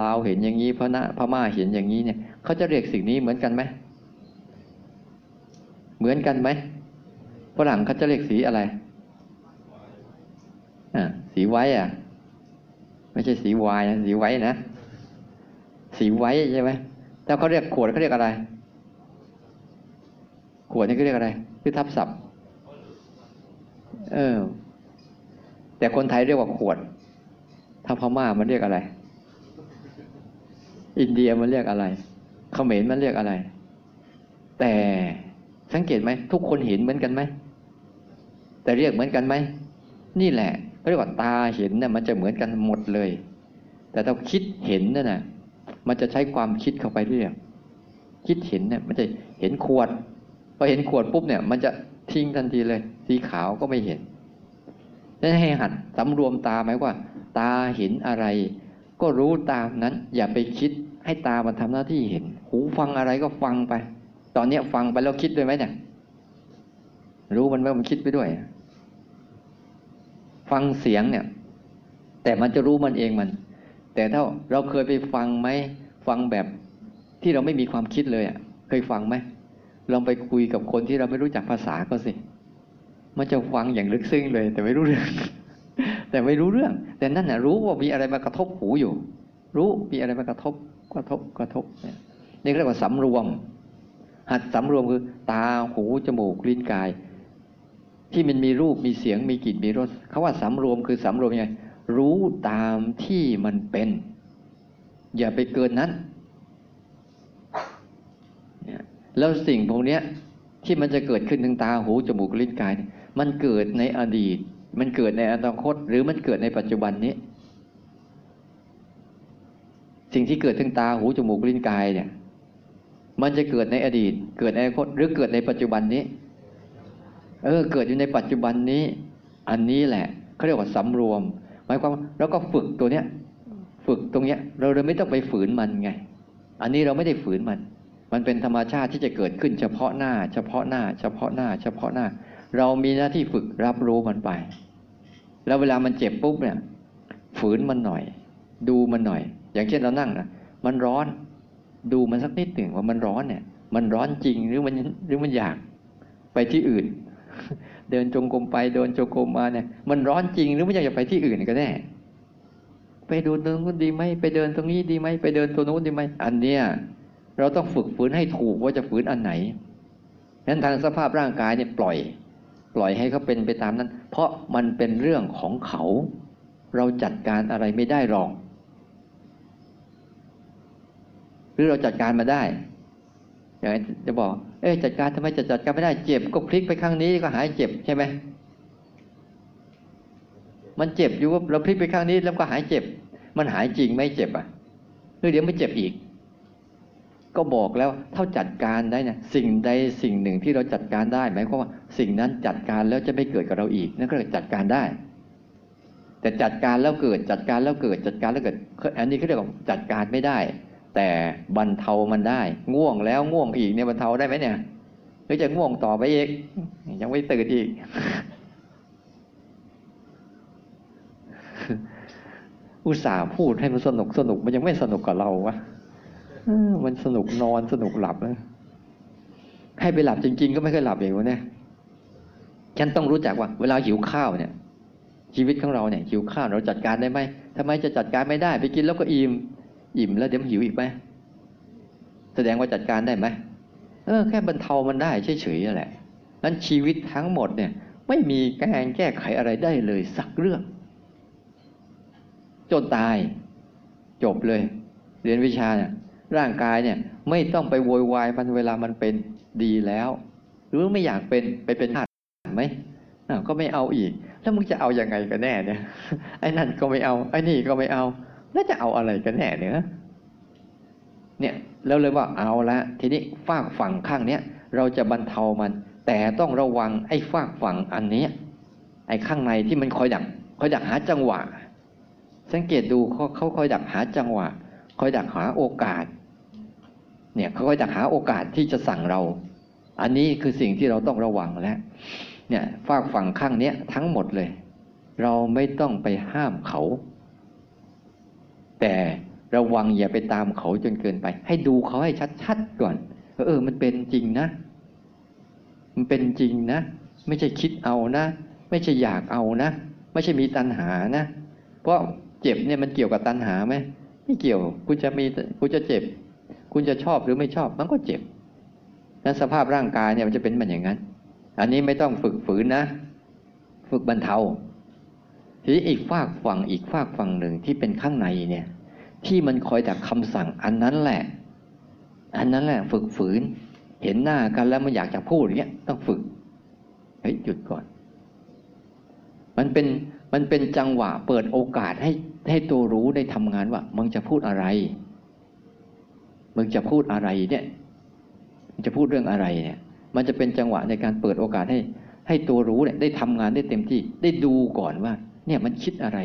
A: ลาวเห็นอย่างนี้พระพม่าเห็นอย่างนี้เนี่ยเขาจะเรียกสิ่งนี้เหมือนกันไหมเหมือนกันไหมฝรั่งเขาจะเรียกสีอะไรอ่าสีไว้อะ ไม่ใช่สีวายนะสีไว้นะ สีไว้ใช่ไหมแต่เขาเรียกขวดเขาเรียกอะไร ขวดนี่เขาเรียกอะไรคือทับศัพท์ เออ แต่คนไทยเรียกว่าขวด ถ้าพม่ามันเรียกอะไร อินเดียมันเรียกอะไร เขมรมันเรียกอะไร แต่สังเกตไหมทุกคนเห็นเหมือนกันไหมแต่เรียกเหมือนกันไหมนี่แหละ เรียกว่าตาเห็นเนี่ยมันจะเหมือนกันหมดเลย แต่ถ้าคิดเห็นนั่นนะมันจะใช้ความคิดเข้าไปเรื่อยคิดเห็นเนี่ยมันจะเห็นขวดพอเห็นขวดปุ๊บเนี่ยมันจะทิ้งทันทีเลย สีขาวก็ไม่เห็นนั่นให้หัดสำรวมตาไหมว่า ตาเห็นอะไร ก็รู้ตามนั้น อย่าไปคิดให้ตามันทำหน้าที่เห็น หูฟังอะไรก็ฟังไป ตอนเนี้ยฟังไปแล้วคิดด้วยไหมเนี่ยรู้มันว่ามันคิดไปด้วย ฟังเสียงเนี่ย แต่มันจะรู้มันเองมัน แต่ถ้าเราเคยไปฟังไหมฟังแบบที่เราไม่มีความคิดเลยอะ เคยฟังไหมลองไปคุยกับคนที่เราไม่รู้จักภาษาก็สิ มันจะฟังอย่างลึกซึ้งเลย แต่ไม่รู้เรื่อง แต่ไม่รู้เรื่อง แต่นั่นน่ะรู้ว่ามีอะไรมากระทบหูอยู่ รู้มีอะไรมากระทบกระทบกระทบเนี่ยนี่เรียกว่าสำรวม หัดสำรวมคือ ตาหูจมูกลิ้นกาย ที่มันมีรูปมีเสียงมีกลิ่นมีรสเขาว่าสำรวมคือสำรวมยังไงรู้ตามที่มันเป็น อย่าไปเกินนั้นแล้วสิ่งพวกนี้ที่มันจะเกิดขึ้นทางตาหูจมูกลิ้นกาย มันเกิดในอดีต มันเกิดในอนาคต หรือมันเกิดในปัจจุบันนี้ สิ่งที่เกิดทางตาหูจมูกลิ้นกายเนี่ย มันจะเกิดในอดีต เกิดในอนาคต หรือเกิดในปัจจุบันนี้ เออเกิดอยู่ในปัจจุบันนี้ อันนี้แหละเขาเรียกว่าสำรวม หมายความแล้วก็ฝึกตัวเนี้ย ฝึกตรงเนี้ย เราเลยไม่ต้องไปฝืนมันไง อันนี้เราไม่ได้ฝืนมัน มันเป็นธรรมชาติที่จะเกิดขึ้นเฉพาะหน้า เฉพาะหน้า เฉพาะหน้า เฉพาะหน้า เรามีหน้าที่ฝึกรับรู้มันไป แล้วเวลามันเจ็บปุ๊บเนี่ย ฝืนมันหน่อย ดูมันหน่อย อย่างเช่นเรานั่งนะมันร้อน ดูมันสักนิดหนึ่งว่ามันร้อนเนี่ย มันร้อนจริงหรือมันหรือมันอยากไปที่อื่น เดินจงกรมไปเดินจงกรมมาเนี่ย มันร้อนจริงหรือไมันอยากจะไปที่อื่นก็แน่ไปดูตรงนู้นดีไหมไปเดินตรงนี้ดีไหมไปเดินตัวนู้นดีไหมอันเนี้ยเราต้องฝึกฝืนให้ถูกว่าจะฝืนอันไหนนั้นทางสภาพร่างกายเนี่ยปล่อย ปล่อยให้เขาเป็นไปตามนั้น เพราะมันเป็นเรื่องของเขา เราจัดการอะไรไม่ได้หรอก หรือเราจัดการมาได้ อย่างจะบอก เอ๊จัดการทำไมจะจัดการไม่ได้เจ็บก็พลิกไปข้างนี้ก็หายเจ็บใช่ไหมมันเจ็บอยู่ว่าเราพลิกไปข้างนี้แล้วก็หายเจ็บ มันหายจริงไม่เจ็บอะหรือเดี๋ยวไม่เจ็บอีก ก็บอกแล้วเท่าจัดการได้เนี่ยสิ่งใดสิ่งหนึ่งที่เราจัดการได้หมายความว่า สิ่งนั้นจัดการแล้วจะไม่เกิดกับเราอีกนั่นก็จัดการได้ แต่จัดการแล้วเกิดจัดการแล้วเกิดจัดการแล้วเกิด อันนี้เขาเรียกว่าจัดการไม่ได้ แต่บรรเทามันได้ ง่วงแล้วง่วงอีกเนี่ยบรรเทาได้ไหมเนี่ยหรือจะง่วงต่อไปอีกยังไม่ตื่นอีก อุตส่าห์พูดให้มันสนุกสนุกมันยังไม่สนุกกับเราวะมันสนุกนอนสนุกหลับนะให้ไปหลับจริง ๆ ก็ไม่เคยหลับอย่างนี้เนี่ยฉันต้องรู้จักว่า เวลาหิวข้าวเนี่ย ชีวิตของเราเนี่ยหิวข้าวเราจัดการได้ไหมทำไมจะจัดการไม่ได้ ไปกินแล้วก็อิ่ม อิ่มแล้วเดี๋ยวหิวอีกไหมแสดงว่าจัดการได้ไหมเออแค่บรรเทามันได้เฉยๆแหละนั้นชีวิตทั้งหมดเนี่ย ไม่มีแกงแก้ไขอะไรได้เลยสักเรื่อง จนตาย จบเลย เรียนวิชาเนี่ยร่างกายเนี่ย ไม่ต้องไปโวยวายมันเวลามันเป็นดีแล้ว หรือไม่อยากเป็นไปเป็นธาตุไหมก็ไม่เอาอีก แล้วมึงจะเอาอยัางไงกันแน่เนี่ยไอ้นั่นก็ไม่เอาไอ้นี่ก็ไม่เอา แล้วจะเอาอะไรกันแน่เนี่ยเนี่ยแล้วเลยว่าเอาละทีนี้ฝากฝั่งข้างเนี้ยเราจะบรรเทามัน แต่ต้องระวังไอ้ฝากฝั่งอันนี้ไอ้ข้างในที่มันคอยดักคอยดักหาจังหวะ สังเกตดูเขาเขาคอยดักหาจังหวะ คอยดักหาโอกาส เนี่ยเขาก็จะหาโอกาสที่จะสั่งเรา อันนี้คือสิ่งที่เราต้องระวังแล้วเนี่ยฝากฝั่งข้างเนี้ยทั้งหมดเลย เราไม่ต้องไปห้ามเขา แต่ระวังอย่าไปตามเขาจนเกินไป ให้ดูเขาให้ชัดๆก่อนเออ มันเป็นจริงนะ มันเป็นจริงนะ ไม่ใช่คิดเอานะ ไม่ใช่อยากเอานะ ไม่ใช่มีตัณหานะ เพราะเจ็บเนี่ยมันเกี่ยวกับตัณหาไหมไม่เกี่ยว คุณจะมีคุณจะเจ็บ คุณจะชอบหรือไม่ชอบ มันก็เจ็บนั้นสภาพร่างกายเนี่ยมันจะเป็นมันอย่างนั้น อันนี้ไม่ต้องฝึกฝืนนะ ฝึกบรรเทา ทีนี้อีกฝากฝั่งอีกฝากฝั่งหนึ่งที่เป็นข้างในเนี่ย ที่มันคอยจากคำสั่งอันนั้นแหละ อันนั้นแหละฝึกฝืน เห็นหน้ากันแล้วมันอยากจะพูดอย่างเงี้ยต้องฝึกเฮ้ยหยุดก่อน มันเป็นมันเป็นจังหวะเปิดโอกาสให้ให้ตัวรู้ได้ทำงานว่ามึงจะพูดอะไรมึงจะพูดอะไรเนี่ยมึงจะพูดเรื่องอะไรเนี่ย มันจะเป็นจังหวะในการเปิดโอกาสให้ ให้ตัวรู้เนี่ยได้ทำงานได้เต็มที่ได้ดูก่อนว่า เนี่ยมันคิดอะไร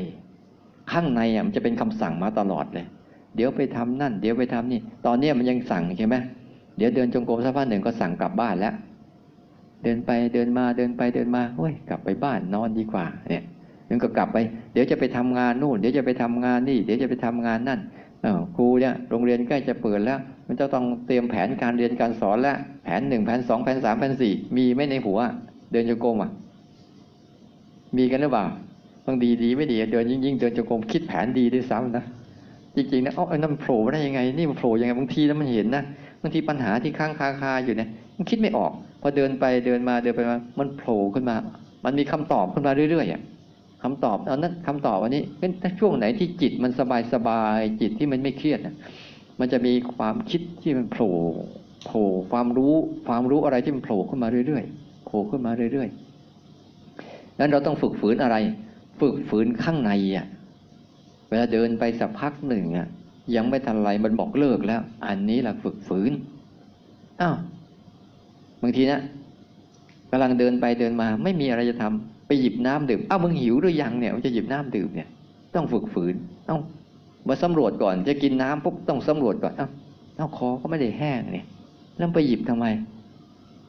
A: ข้างในอะมันจะเป็นคำสั่งมาตลอดเลย เดี๋ยวไปทำนั่น เดี๋ยวไปทำนี่ ตอนเนี้มันยังสั่งใช่ไหมเดี๋ยวเดินจงกรมสักพักหนึ่งก็สั่งกลับบ้านแล้ว เดินไปเดินมาเดินไปเดินมาโอ้ยกลับไปบ้านนอนดีกว่า เนี่ยมันก็กลับไป เดี๋ยวจะไปทำงานนู่น เดี๋ยวจะไปทำงานนี่ เดี๋ยวจะไปทำงานนั่นอ้าวครูเนี่ยโรงเรียนใกล้จะเปิดแล้ว มันจะต้องเตรียมแผนการเรียนการสอนแล้วแผนหนึ่งแผนสองแผนสามแผนสี่มีไหมในหัว เดินจงกรมอะมีกันหรือเปล่า บางดีดีไม่ดีเดินยิ่งยิ่งเดินจงกรมคิดแผนดีด้วยซ้ำนะจริงๆนะเอ้าไอ้นั่นมันโผล่มาได้ยังไง นี่มันโผล่ยังไงบางทีแล้วมันเห็นนะบางทีปัญหาที่ค้างคาคาอยู่เนี่ยมันคิดไม่ออก พอเดินไปเดินมาเดินไปมามันโผล่ขึ้นมา มันมีคำตอบขึ้นมาเรื่อยๆอะคำตอบอันนั้นคำตอบอันนี้เป็นช่วงไหนที่จิตมันสบายสบายจิตที่มันไม่เครียดมันจะมีความคิดที่มันโผล่โผล่ความรู้ความรู้อะไรที่มันโผล่ขึ้นมาเรื่อยๆโผล่ขึ้นมาเรื่อยๆนั้นเราต้องฝึกฝืนอะไร ฝึกฝืนข้างในอะเวลาเดินไปสักพักหนึ่งอะ ยังไม่ทันไรมันบอกเลิกแล้ว อันนี้แหละฝึกฝืนอ้าวบางทีนะกำลังเดินไปเดินมา ไม่มีอะไรจะทำไปหยิบน้ำดื่มอ้าวมึงหิวหรือยังเนี่ยมันจะหยิบน้ำดื่มเนี่ย ต้องฝึกฝืนเอ้ามาสำรวจก่อนจะกินน้ำปุ๊บต้องสำรวจก่อนเอ้าเอ้าคอก็ไม่ได้แห้งเนี่ยแล้วไปหยิบทำไม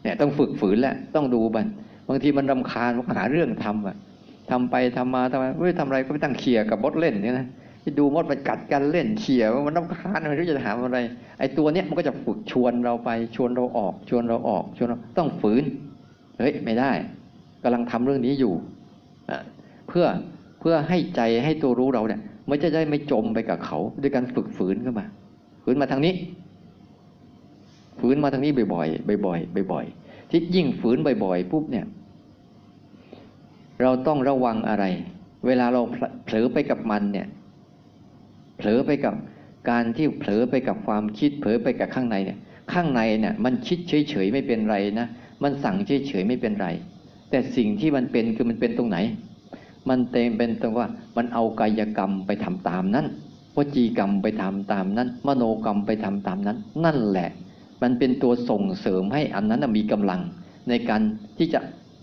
A: เนี่ยต้องฝึกฝืนแหละต้องดูบันบางทีมันรำคาญมันหาเรื่องทำอะ ทำไปทำมาทำไมเฮ้ยทำอะไรก็ไปตั้งเขี่ยกับมดเล่นเนี่ยนะไปดูมดมันกัดกันเล่นเขี่ยมันรำคาญไม่รู้จะถามอะไร ไอ้ตัวเนี้ยมันก็จะฝึกชวนเราไปชวนเราออก ชวนเราออกชวนเราต้องฝืนเฮ้ยไม่ได้กำลังทำเรื่องนี้อยู่เพื่อเพื่อให้ใจให้ตัวรู้เราเนี่ยมันจะได้ไม่จมไปกับเขา ด้วยการฝึกฝืนเข้ามา ฝืนมาทางนี้ ฝืนมาทางนี้บ่อยๆบ่อยๆบ่อยๆที่ยิ่งฝืนบ่อยๆปุ๊บเนี่ย เราต้องระวังอะไร เวลาเราเผลอไปกับมันเนี่ย เผลอไปกับการที่เผลอไปกับความคิด เผลอไปกับข้างในเนี่ย ข้างในเนี่ย มันคิดเฉยๆไม่เป็นไรนะ มันสั่งเฉยๆไม่เป็นไร แต่สิ่งที่มันเป็นคือมันเป็นตรงไหน มันเต็มเป็นตรงว่ามันเอากายกรรมไปทำตามนั้นวจีกรรมไปทำตามนั้น มโนกรรมไปทำตามนั้น นั่นแหละ มันเป็นตัวส่งเสริมให้อันนั้นมีกำลังในการที่จะ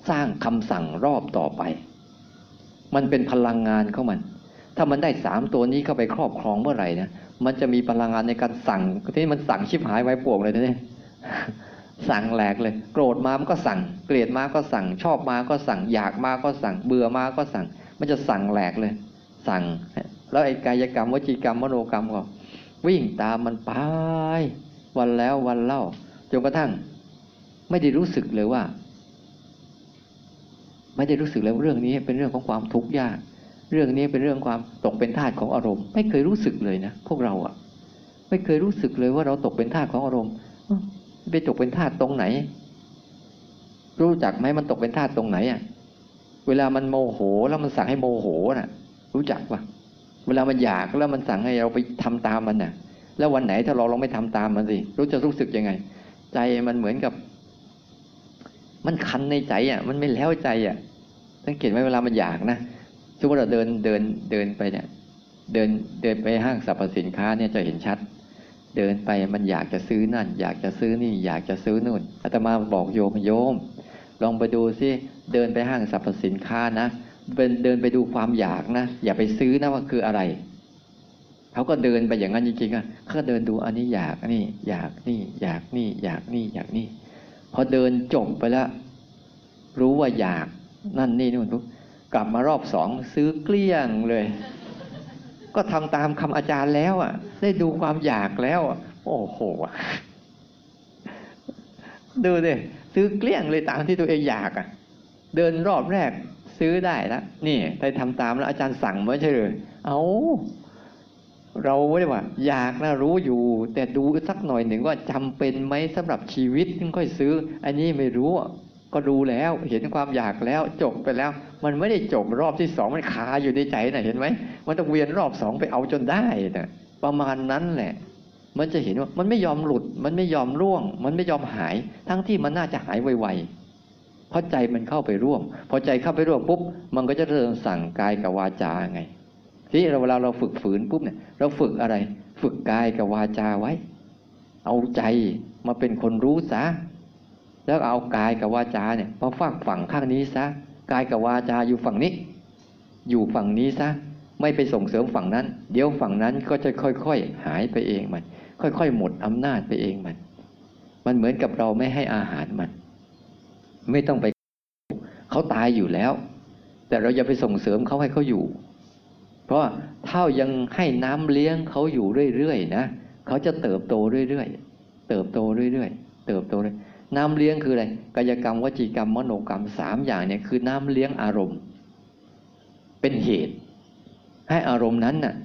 A: สร้างคำสั่งรอบต่อไป มันเป็นพลังงานของมัน ถ้ามันได้สามตัวนี้เข้าไปครอบครองเมื่อไหร่นะมันจะมีพลังงานในการสั่งที่มันสั่งชิบหายไว้ปวงเลยนะเนี่ยสั่งแหลกเลย โกรธมามันก็สั่ง เกลียดมาก็สั่ง ชอบมาก็สั่ง อยากมาก็สั่ง เบื่อมาก็สั่ง มันจะสั่งแหลกเลย สั่ง แล้วไอ้กายกรรมวจีกรรมมโนกรรมก็วิ่งตามมันไปวันแล้ววันเล่าจนกระทั่ง ไม่ได้รู้สึกเลยว่า ไม่ได้รู้สึกเลยว่าเรื่องนี้เป็นเรื่องของความทุกข์ยาก เรื่องนี้เป็นเรื่องความตกเป็นทาสของอารมณ์ ไม่เคยรู้สึกเลยนะพวกเราอะ่ะ ไม่เคยรู้สึกเลยว่าเราตกเป็นทาสของอารมณ์ไปตกเป็นทาสตรงไหน รู้จักไหมมันตกเป็นทาสตรงไหนอะ่ะ เวลามันโมโหแล้วมันสั่งให้โมโหน่ะ รู้จักปะเวลามันอยากแล้วมันสั่งให้เราไปทำตามมันน่ะ แล้ววันไหนถ้าเราลองไม่ทำตามมันสิรู้จะรู้สึกยังไง ใจมันเหมือนกับ มันคันในใจอะ มันไม่แล้วใจอะ สังเกตไหมเวลามันอยากนะสมมติเราเดินเดินเดินไปเนี่ย เดินเดินไปห้างสรรพสินค้าเนี่ยจะเห็นชัด เดินไปมันอยากจะซื้อนั่น อยากจะซื้อนี่ อยากจะซื้อนู่นอาตมาบอกโยมโยม ลองไปดูซิเดินไปห้างสรรพสินค้านะเป็นเดินไปดูความอยากนะอย่าไปซื้อนะว่าคืออะไรเขาก็เดินไปอย่างนั้นจริงๆอะเขาก็เดินดูอันนี้อยากนี่ อยากนี่ อยากนี่ อยากนี่อยากนี่ พอเดินจบไปแล้ว รู้ว่าอยากนั่นนี่นู่นทุกกลับมารอบสองซื้อเกลี้ยงเลย ก็ทำตามคำอาจารย์แล้วอะ ได้ดูความอยากแล้วอะโอ้โหดูดิซื้อเกลี้ยงเลยตามที่ตัวเองอยากอะ เดินรอบแรกซื้อได้แล้วนี่ได้ทำตามแล้วอาจารย์สั่งไม่ใช่เลยเอา เราไม่ได้ว่า อยากนะรู้อยู่ แต่ดูสักหน่อยหนึ่งว่าจำเป็นไหมสำหรับชีวิตถึงค่อยซื้อ อันนี้ไม่รู้ก็ดูแล้วเห็นความอยากแล้วจบไปแล้ว มันไม่ได้จบรอบที่สองมันคาอยู่ในใจนะเห็นไหมมันต้องเวียนรอบสองไปเอาจนได้นะประมาณนั้นแหละ มันจะเห็นว่ามันไม่ยอมหลุด มันไม่ยอมร่วง มันไม่ยอมหาย ทั้งที่มันน่าจะหายไวๆเพราะใจมันเข้าไปร่วม พอใจเข้าไปร่วมปุ๊บมันก็จะเริ่มสั่งกายกับวาจาไง ทีนี้เราเวลาเราฝึกฝืนปุ๊บเนี่ย เราฝึกอะไร ฝึกกายกับวาจาไว้ เอาใจมาเป็นคนรู้ซะแล้วเอากายกับวาจาเนี่ยมาฝากฝั่งข้างนี้ซะกายกับวาจาอยู่ฝั่งนี้ อยู่ฝั่งนี้ซะไม่ไปส่งเสริมฝั่งนั้น เดี๋ยวฝั่งนั้นก็จะค่อยๆหายไปเองมัน ค่อยๆหมดอำนาจไปเองมัน มันเหมือนกับเราไม่ให้อาหารมัน ไม่ต้องไปเขาตายอยู่แล้ว แต่เราอย่าไปส่งเสริมเขาให้เขาอยู่ เพราะถ้ายังให้น้ำเลี้ยงเขาอยู่เรื่อยๆนะเขาจะเติบโตเรื่อยๆ เติบโตเรื่อยๆ เติบโตเลยน้ำเลี้ยงคืออะไรกายกรรมวจีกรรมมโนกรรมสามอย่างเนี่ยคือน้ำเลี้ยงอารมณ์ เป็นเหตุ ให้อารมณ์นั้นน่ะ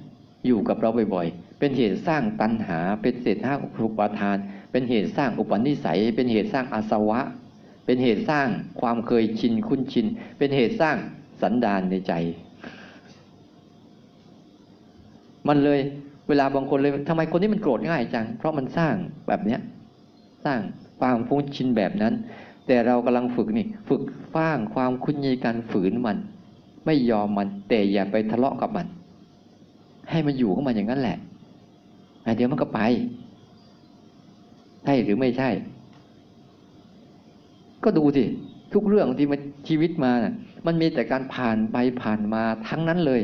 A: อยู่กับเราบ่อยๆ เป็นเหตุสร้างตัณหา เป็นเหตุสร้างอุปาทาน เป็นเหตุสร้างอุปนิสัย เป็นเหตุสร้างอาสวะ เป็นเหตุสร้างความเคยชินคุ้นชิน เป็นเหตุสร้างสันดานในใจ มันเลยเวลาบางคนเลยทำไมคนนี้มันโกรธง่ายจัง เพราะมันสร้างแบบเนี้ยสร้างความคุ้นชินแบบนั้น แต่เรากำลังฝึกนี่ ฝึกสร้างความคุ้นชินการฝืนมัน ไม่ยอมมัน แต่อย่าไปทะเลาะกับมัน ให้มันอยู่กับมันอย่างนั้นแหละเดี๋ยวมันก็ไป ใช่หรือไม่ใช่ ก็ดูสิทุกเรื่องที่มันชีวิตมานะ่ะ มันมีแต่การผ่านไปผ่านมาทั้งนั้นเลย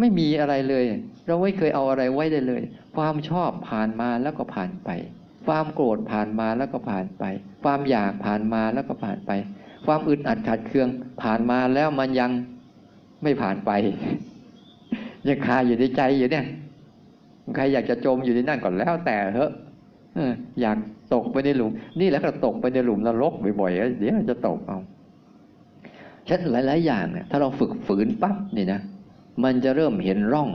A: ไม่มีอะไรเลย เราไม่เคยเอาอะไรไว้ได้เลย ความชอบผ่านมาแล้วก็ผ่านไป ความโกรธผ่านมาแล้วก็ผ่านไป ความอยากผ่านมาแล้วก็ผ่านไป ความอึดอัดขัดเคือง ผ่านมาแล้วมันยังไม่ผ่านไปยังคาอยู่ในใจอยู่เนี่ยใครอยากจะจมอยู่ในนั่นก่อนแล้วแต่เถอะอยากตกไปในหลุม นี่แล้วก็ตกไปในหลุมนรกบ่อยๆเดี๋ยวจะตกเอาชันหลาย ๆ อย่างเนี่ยถ้าเราฝึกฝืนปั๊บนี่นะ มันจะเริ่มเห็นร่อง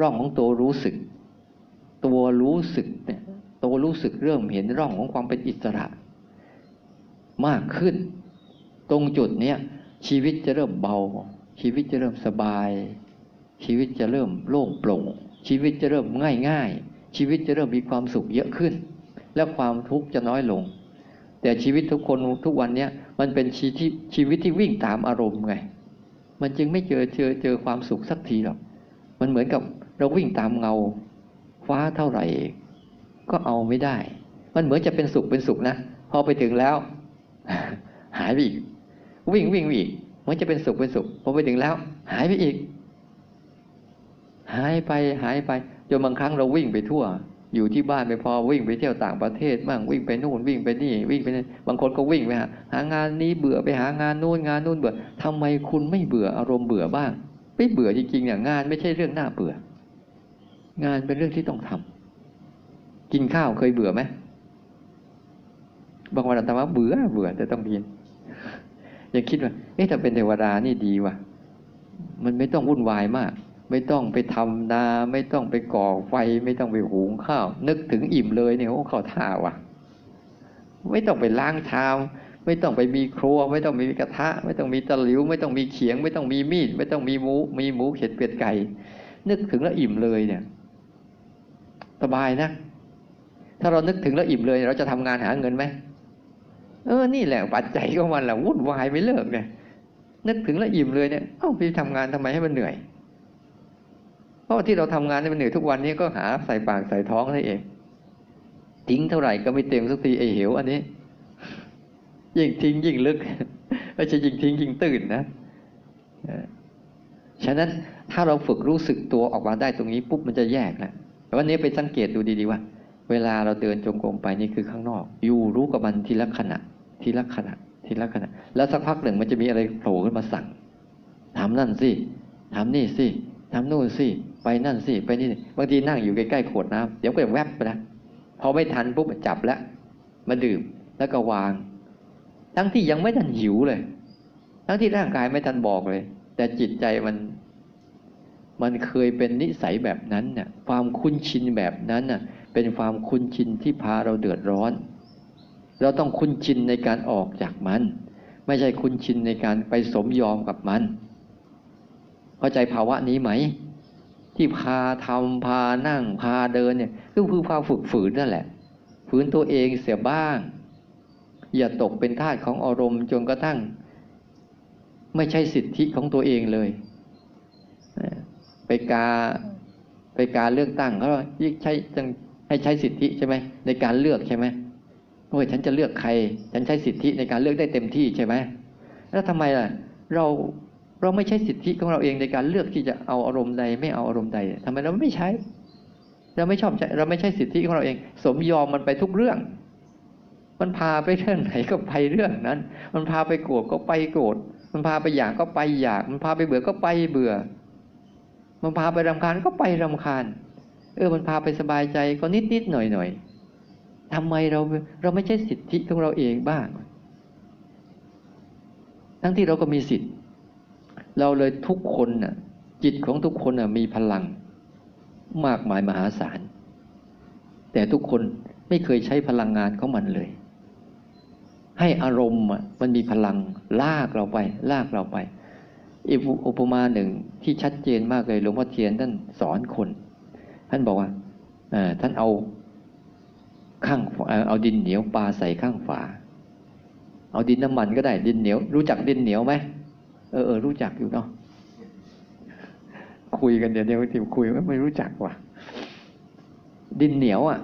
A: ร่องของตัวรู้สึก ตัวรู้สึกเนี่ยตัวรู้สึกเริ่มเห็นร่องของความเป็นอิสระ มากขึ้น ตรงจุดเนี้ยชีวิตจะเริ่มเบา ชีวิตจะเริ่มสบาย ชีวิตจะเริ่มโล่งโปร่ง ชีวิตจะเริ่มง่ายง่ายชีวิตจะเริ่มมีความสุขเยอะขึ้น และความทุกข์จะน้อยลง แต่ชีวิตทุกคนทุกวันเนี้ยมันเป็นชีวิตชีวิตที่วิ่งตามอารมณ์ไง มันจึงไม่เจอเจอเจอความสุขสักทีหรอก มันเหมือนกับเราวิ่งตามเงาฟ้าเท่าไหร่ ก็เอาไม่ได้ มันเหมือนจะเป็นสุขเป็นสุขนะ พอไปถึงแล้ว หายไปอีก วิ่งวิ่งอีกมันจะเป็นสุขเป็นสุข พอไปถึงแล้ว หายไปอีก หายไปหายไปจนบางครั้งเราวิ่งไปทั่ว อยู่ที่บ้านไม่พอวิ่งไปเที่ยวต่างประเทศบ้างวิ่งไปนู่นวิ่งไปนี่วิ่งไปนี่บางคนก็วิ่งไปหาหางานนี้เบื่อไปหางานนู่นงานนู่นเบื่อทำไมคุณไม่เบื่ออารมณ์เบื่อบ้าง ไม่เบื่อจริงๆเนี่ยงานไม่ใช่เรื่องน่าเบื่อ งานเป็นเรื่องที่ต้องทำกินข้าวเคยเบื่อไหมบางวันอาตมาเบื่อเบื่อแต่ต้องกินยังคิดว่าเอ๊ะถ้าเป็นเทวดานี่ดีว่ะ มันไม่ต้องวุ่นวายมาก ไม่ต้องไปทำนา ไม่ต้องไปก่อไฟ ไม่ต้องไปหุงข้าว นึกถึงอิ่มเลยเนี่ยโอ้ข้าวท่าว่ะ ไม่ต้องไปล้างชาม ไม่ต้องไปมีครัว ไม่ต้องมีกระทะ ไม่ต้องมีตะหลิว ไม่ต้องมีเขียง ไม่ต้องมีมีด ไม่ต้องมีหมู มีหมูเข็ดเป็ดไก่ นึกถึงแล้วอิ่มเลยเนี่ยสบายนะ ถ้าเรานึกถึงแล้วอิ่มเลย เราจะทำงานหาเงินไหมเออ นี่แหละปัจจัยของมันแหละวุ่นวายไม่เลิกเนี่ย นึกถึงแล้วอิ่มเลยเนี่ย เอ้าพี่ทำงานทำไมให้มันเหนื่อย ราะที่เราทำงานให้มันเหนื่อยทุกวันนี้ก็หาใส่ปากใส่ท้องนั่นเอง ทิ้งเท่าไหร่ก็ไม่เต็มสักทีไอเหวอันนี้ ยิ่งทิ้งยิ่งลึกไม่ใช่ยิ่งทิ้งยิ่งตื่นนะฉะนั้นถ้าเราฝึกรู้สึกตัวออกมาได้ตรงนี้ปุ๊บมันจะแยกแล้ววันนี้ไปสังเกตดูดีๆว่า เวลาเราเดินจงกรมไปนี่คือข้างนอก อยู่รู้กับมันทีละขณะ ทีละขณะ ทีละขณะ แล้วสักพักหนึ่งมันจะมีอะไรโผล่ขึ้นมาสั่งทำนั่นสิทำนี่สิทำนู่นสิ ไปนั่นสิไปนี่บางทีนั่งอยู่ใกล้ๆขวดน้ำเดี๋ยวก็แวบไปนะพอไม่ทันปุ๊บจับแล้วมาดื่มแล้วก็วาง ทั้งที่ยังไม่ทันหิวเลย ทั้งที่ร่างกายไม่ทันบอกเลย แต่จิตใจมัน มันเคยเป็นนิสัยแบบนั้นเนี่ยความคุ้นชินแบบนั้นน่ะ เป็นความคุ้นชินที่พาเราเดือดร้อน เราต้องคุ้นชินในการออกจากมัน ไม่ใช่คุ้นชินในการไปสมยอมกับมัน เข้าใจภาวะนี้ไหม ที่พาทำพานั่งพาเดินเนี่ยก็คือพาฝึกฝืนนั่นแหละ ฝืนตัวเองเสียบ้าง อย่าตกเป็นทาสของอารมณ์จนกระทั่ง ไม่ใช่สิทธิของตัวเองเลย ไปกาไปการเลือกตั้งเขายิ่งใช้ต้องให้ใช้สิทธิใช่ไหมในการเลือกใช่ไหมโอ้ยฉันจะเลือกใคร ฉันใช้สิทธิในการเลือกได้เต็มที่ใช่ไหมแล้วทำไมล่ะ เรา เราไม่ใช้สิทธิของเราเองในการเลือกที่จะเอาอารมณ์ใดไม่เอาอารมณ์ใดทำไมเราไม่ใช้ เราไม่ชอบใจเราไม่ใช่สิทธิของเราเอง สมยอมมันไปทุกเรื่อง มันพาไปเรื่องไหนก็ไปเรื่องนั้น มันพาไปโกรธก็ไปโกรธมันพาไปอยากก็ไปอยาก มันพาไปเบื่อก็ไปเบื่อ มันพาไปรำคาญก็ไปรำคาญ เออ มันพาไปสบายใจก็นิดนิดหน่อยหน่อยทำไมเราเราไม่ใช่สิทธิของเราเองบ้าง ทั้งที่เราก็มีสิทธิ์ เราเลยทุกคนน่ะจิตของทุกคนน่ะมีพลัง มากมายมหาศาล แต่ทุกคนไม่เคยใช้พลังงานของมันเลย ให้อารมณ์มันมีพลังลากเราไป ลากเราไปอุปมาหนึ่งที่ชัดเจนมากเลยหลวงพ่อเทียนท่านสอนคน ท่านบอกว่าท่านเอาข้างเอาดินเหนียวปลาใส่ข้างฝา เอาดินน้ำมันก็ได้ดินเหนียว รู้จักดินเหนียวไหม เออเออรู้จักอยู่เนาะคุยกันเดี๋ยวเดี๋ยวทีคุยไม่รู้จักว่ะ ดินเหนียวอะ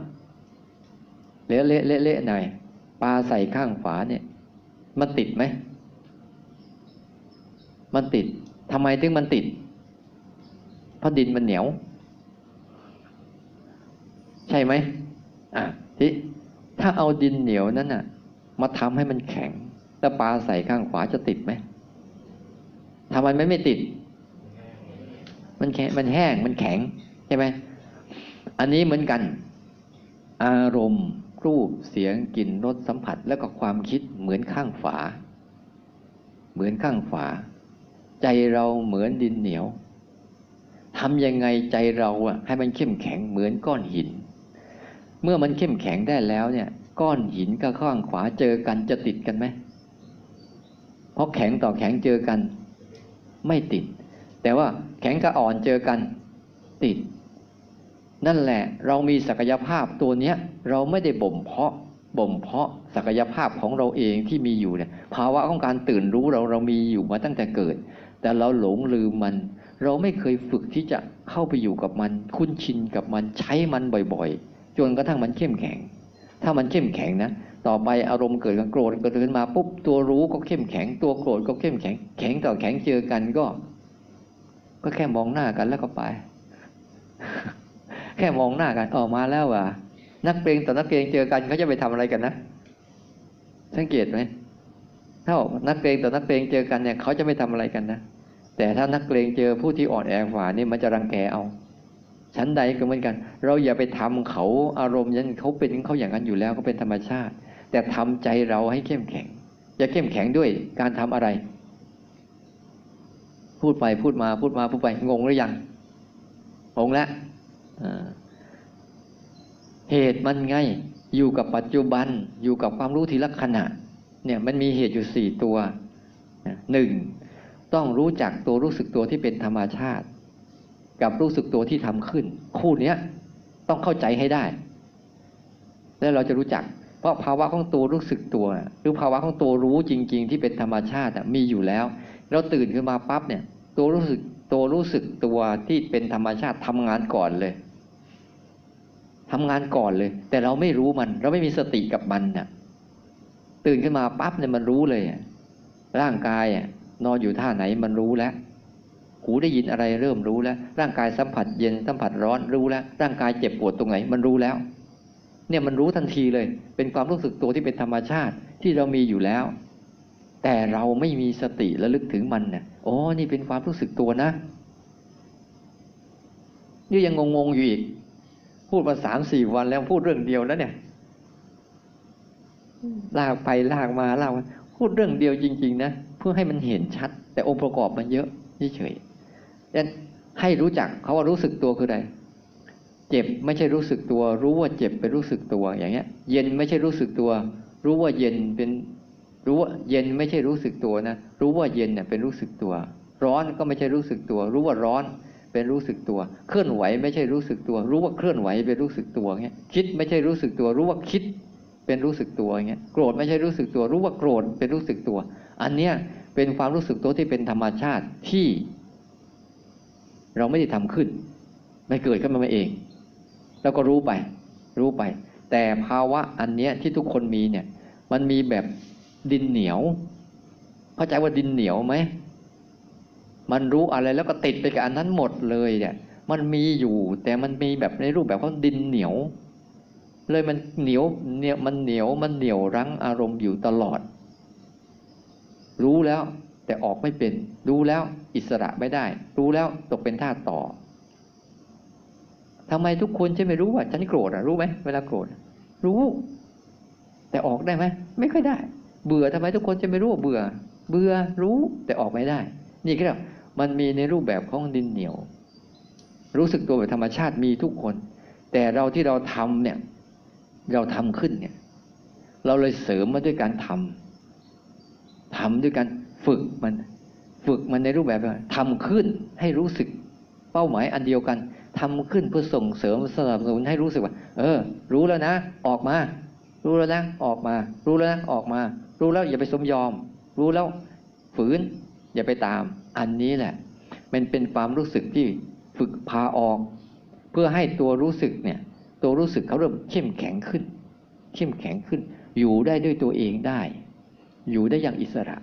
A: เละเละเละเละหน่อยปลาใส่ข้างฝาเนี่ย มันติดไหม มันติดทำไมถึงมันติดเพราะดินมันเหนียว ใช่ไหมอะที่ถ้าเอาดินเหนียวนั้นน่ะ มาทำให้มันแข็ง แล้วปลาใส่ข้างขวาจะติดไหม ทำมไม่ไม่ติด มันแข็งมันแห้งมันแข็งใช่ไหมอันนี้เหมือนกัน อารมณ์รูปเสียงกลิ่นรสสัมผัสแล้วก็ความคิดเหมือนข้างฝา เหมือนข้างฝา ใจเราเหมือนดินเหนียวทำยังไงใจเราอะให้มันเข้มแข็งเหมือนก้อนหิน เมื่อมันเข้มแข็งได้แล้วเนี่ย ก้อนหินกับข้างขวาเจอกันจะติดกันไหมเพราะแข็งต่อแข็งเจอกัน ไม่ติด แต่ว่าแข็งกับอ่อนเจอกันติด นั่นแหละเรามีศักยภาพตัวเนี้ยเราไม่ได้บ่มเพาะบ่มเพาะศักยภาพของเราเองที่มีอยู่เนี่ยภาวะของการตื่นรู้เราเรามีอยู่มาตั้งแต่เกิด แต่เราหลงลืมมัน เราไม่เคยฝึกที่จะเข้าไปอยู่กับมัน คุ้นชินกับมันใช้มันบ่อยๆ จนกระทั่งมันเข้มแข็ง ถ้ามันเข้มแข็งนะ ต่อไปอารมณ์เกิดกันโกรธเกิดขึ้นมาปุ๊บตัวรู้ก็เข้มแข็งตัวโกรธก็เข้มแข็ง แข็งต่อแข็งเจอกันก็ ก็แค่มองหน้ากันแล้วก็ไป แค่มองหน้ากันออกมาแล้วว่ะ นักเปรงต่อนักเปรงเจอกันเขาจะไปทำอะไรกันนะสังเกตไหมถ้านักเกรงต่อนักเกรงเจอกันเนี่ยเขาจะไม่ทำอะไรกันนะแต่ถ้านักเกรงเจอผู้ที่อ่อนแอกว่านี่มันจะรังแกเอา ชั้นใดก็เหมือนกัน เราอย่าไปทำเขาอารมณ์ยันเขาเป็นเขาอย่างนั้นอยู่แล้วก็เป็นธรรมชาติ แต่ทำใจเราให้เข้มแข็ง จะเข้มแข็งด้วยการทำอะไร พูดไปพูดมาพูดมาพูดไปงงหรือยังงงแล้วเหตุมันไงอยู่กับปัจจุบันอยู่กับความรู้ทีละขณะ เนี่ยมันมีเหตุอยู่สี่ตัวหนึ่งต้องรู้จักตัวรู้สึกตัวที่เป็นธรรมชาติ กับรู้สึกตัวที่ทำขึ้น คู่เนี้ยต้องเข้าใจให้ได้ แล้วเราจะรู้จัก เพราะภาวะของตัวรู้สึกตัว หรือภาวะของตัวรู้จริง ๆ ที่เป็นธรรมชาติมีอยู่แล้ว เราตื่นขึ้นมาปั๊บเนี่ย ตัวรู้สึกตัวรู้สึกตัวที่เป็นธรรมชาติทำงานก่อนเลยทำงานก่อนเลย แต่เราไม่รู้มัน เราไม่มีสติกับมันน่ะ ตื่นขึ้นมาปั๊บเนี่ยมันรู้เลยร่างกายนอนอยู่ท่าไหนมันรู้แล้วหูได้ยินอะไรเริ่มรู้แล้ว ร่างกายสัมผัสเย็นสัมผัสร้อนรู้แล้ว ร่างกายเจ็บปวดตรงไหน มันรู้แล้ว เนี่ยมันรู้ทันทีเลย เป็นความรู้สึกตัวที่เป็นธรรมชาติที่เรามีอยู่แล้ว แต่เราไม่มีสติระลึกถึงมันเนี่ยอ๋อนี่เป็นความรู้สึกตัวนะนี่ยังงงๆอยู่อีก พูดมาสามสี่วันแล้วพูดเรื่องเดียวแล้วเนี่ย ลากไปลากมาลากมาพูดเรื่องเดียวจริง ๆ นะเพื่อให้มันเห็นชัด แต่องค์ประกอบมันเยอะเฉยๆดังนั้นให้รู้จักเขาว่ารู้สึกตัวคืออะไร เจ็บไม่ใช่รู้สึกตัว รู้ว่าเจ็บเป็นรู้สึกตัวอย่างเงี้ย เย็นไม่ใช่รู้สึกตัว รู้ว่าเย็นเป็นรู้ว่าเย็นไม่ใช่รู้สึกตัวนะ รู้ว่าเย็นเนี่ยเป็นรู้สึกตัว ร้อนก็ไม่ใช่รู้สึกตัว รู้ว่าร้อนเป็นรู้สึกตัว เคลื่อนไหวไม่ใช่รู้สึกตัว รู้ว่าเคลื่อนไหวเป็นรู้สึกตัวเงี้ยคิดไม่ใช่รู้สึกตัว รู้ว่าคิดเป็นรู้สึกตัวอย่างเงี้ยโกรธไม่ใช่รู้สึกตัว รู้ว่าโกรธเป็นรู้สึกตัว อันเนี้ยเป็นความรู้สึกตัวที่เป็นธรรมชาติที่ เราไม่ได้ทำขึ้นไม่เกิดขึ้นมาเอง แล้วก็รู้ไป รู้ไป แต่ภาวะอันเนี้ยที่ทุกคนมีเนี่ย มันมีแบบดินเหนียวเข้าใจว่าดินเหนียวไหมมันรู้อะไรแล้วก็ติดไปกับอันนั้นหมดเลยเนี่ย มันมีอยู่แต่มันมีแบบในรูปแบบของดินเหนียว เลยมันเหนียวเนี่ยมันเหนียวมันเหนียวรั้งอารมณ์อยู่ตลอด รู้แล้วแต่ออกไม่เป็น รู้แล้วอิสระไม่ได้ รู้แล้วตกเป็นท่าต่อ ทำไมทุกคนจะไม่รู้ว่าฉันโกรธอะรู้ไหมเวลาโกรธรู้ แต่ออกได้ไหมไม่ค่อยได้ เบื่อทำไมทุกคนจะไม่รู้ว่าเบื่อ เบื่อรู้แต่ออกไม่ได้ นี่ก็มันมีในรูปแบบของดินเหนียว รู้สึกตัวแบบธรรมชาติมีทุกคน แต่เราที่เราทำเนี่ย เราทำขึ้นเนี่ย เราเลยเสริมมาด้วยการทำทำด้วยการฝึกมัน ฝึกมันในรูปแบบทำขึ้นให้รู้สึกเป้าหมายอันเดียวกัน ทำขึ้นเพื่อส่งเสริมสนับสนุนให้รู้สึกว่า เออ รู้แล้วนะ ออกมา รู้แล้วนะออกมา รู้แล้วนะออกมา รู้แล้วอย่าไปสมยอม รู้แล้วฝืน อย่าไปตาม อันนี้แหละ มันเป็นความรู้สึกที่ฝึกพาออก เพื่อให้ตัวรู้สึกเนี่ย ตัวรู้สึกเขาเริ่มเข้มแข็งขึ้น เข้มแข็งขึ้น อยู่ได้ด้วยตัวเองได้ อยู่ได้อย่างอิสระ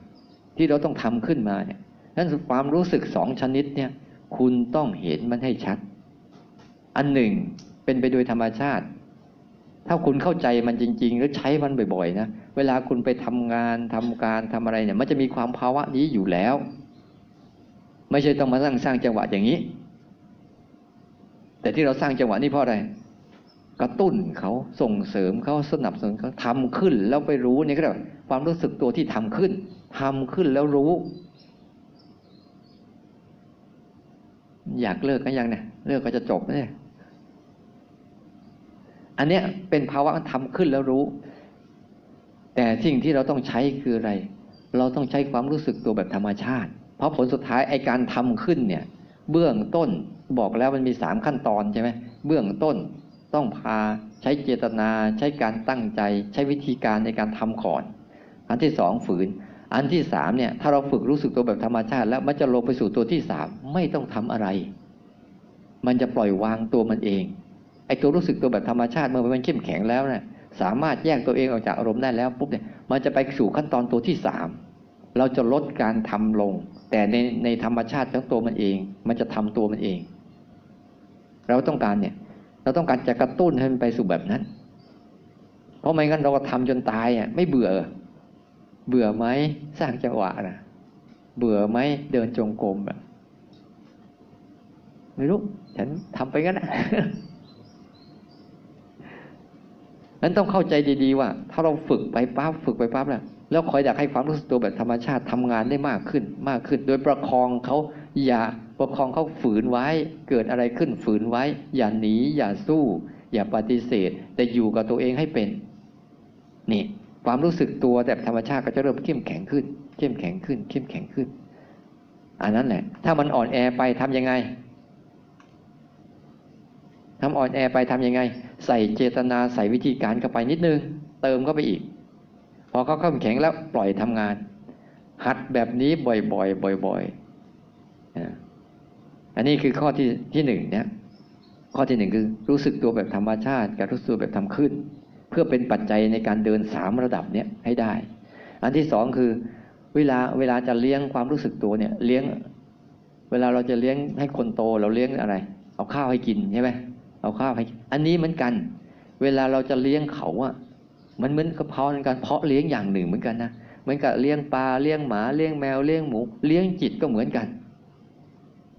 A: ที่เราต้องทำขึ้นมาเนี่ยนั้นความรู้สึกสองชนิดเนี่ย คุณต้องเห็นมันให้ชัด อันหนึ่งเป็นไปโดยธรรมชาติ ถ้าคุณเข้าใจมันจริง ๆ แล้วใช้มันบ่อยๆนะเวลาคุณไปทำงานทำการทำอะไรเนี่ย มันจะมีความภาวะนี้อยู่แล้ว ไม่ใช่ต้องมาสร้างสร้างจังหวะอย่างนี้ แต่ที่เราสร้างจังหวะนี้เพราะอะไรกระตุ้นเขาส่งเสริมเขาสนับสนุนเขาทำขึ้นแล้วไปรู้นี่ก็เรียกความรู้สึกตัวที่ทำขึ้นทำขึ้นแล้วรู้ อยากเลิกกันยังเนี่ยเลิกก็จะจบเนี่ย อันเนี้ยเป็นภาวะทำขึ้นแล้วรู้ แต่สิ่งที่เราต้องใช้คืออะไร เราต้องใช้ความรู้สึกตัวแบบธรรมชาติ เพราะผลสุดท้ายไอการทำขึ้นเนี่ย เบื้องต้นบอกแล้วมันมีสามขั้นตอนใช่ไหมเบื้องต้นต้องพาใช้เจตนา ใช้การตั้งใจ ใช้วิธีการในการทำก่อน อันที่สองฝืน อันที่สามเนี่ยถ้าเราฝึกรู้สึกตัวแบบธรรมชาติ แล้วมันจะลงไปสู่ตัวที่สามไม่ต้องทำอะไร มันจะปล่อยวางตัวมันเอง ไอ้ตัวรู้สึกตัวแบบธรรมชาติเมื่อมันเข้มแข็งแล้วเนี่ยสามารถแยกตัวเองออกจากอารมณ์ได้แล้วปุ๊บเนี่ยมันจะไปสู่ขั้นตอนตัวที่สามเราจะลดการทำลง แต่ในในธรรมชาติของตัวมันเอง มันจะทำตัวมันเอง เราต้องการเนี่ย เราต้องการจะกระตุ้นให้มันไปสู่แบบนั้น เพราะไม่งั้นเราก็ทำจนตายอะไม่เบื่อ เบื่อไหมสร้างจังหวะนะเบื่อไหมเดินจงกรมอะไม่รู้ฉันทำไปงั้นนะ นั้นต้องเข้าใจดีๆว่า ถ้าเราฝึกไปปั๊บฝึกไปปั๊บแล้วแล้วคอยอยากให้ความรู้สึกตัวแบบธรรมชาติทำงานได้มากขึ้นมากขึ้น โดยประคองเขาอย่าประคองเขาฝืนไว้ เกิดอะไรขึ้นฝืนไว้ อย่าหนีอย่าสู้ อย่าปฏิเสธ แต่อยู่กับตัวเองให้เป็น นี่ ความรู้สึกตัวแบบธรรมชาติก็จะเริ่มเข้มแข็งขึ้น เข้มแข็งขึ้น เข้มแข็งขึ้น อันนั้นแหละถ้ามันอ่อนแอไปทํำยังไง ทำอ่อนแอไปทํำยังไง ใส่เจตนาใส่วิธีการเข้าไปนิดนึง เติมเข้าไปอีก พอเขาเข้มแข็งแล้วปล่อยทำงาน หัดแบบนี้บ่อยๆบ่อยๆอันนี้คือข้อที่ที่หนึ่งเนี่ยข้อที่หนึ่งคือรู้สึกตัวแบบธรรมชาติ กับรู้สึกตัวแบบทำขึ้น เพื่อเป็นปัจจัยในการเดินสามระดับเนี้ยให้ได้ อันที่สองคือเวลาเวลาจะเลี้ยงความรู้สึกตัวเนี่ยเลี้ยง เวลาเราจะเลี้ยงให้คนโตเราเลี้ยงอะไร เอาข้าวให้กินใช่ไหม เอาข้าวให้อันนี้เหมือนกัน เวลาเราจะเลี้ยงเขาอะมันเหมือนกับเพาะในการเพาะเลี้ยงอย่างหนึ่งเหมือนกันนะเหมือนกับเลี้ยงปลาเลี้ยงหมาเลี้ยงแมวเลี้ยงหมู เลี้ยงจิตก็เหมือนกัน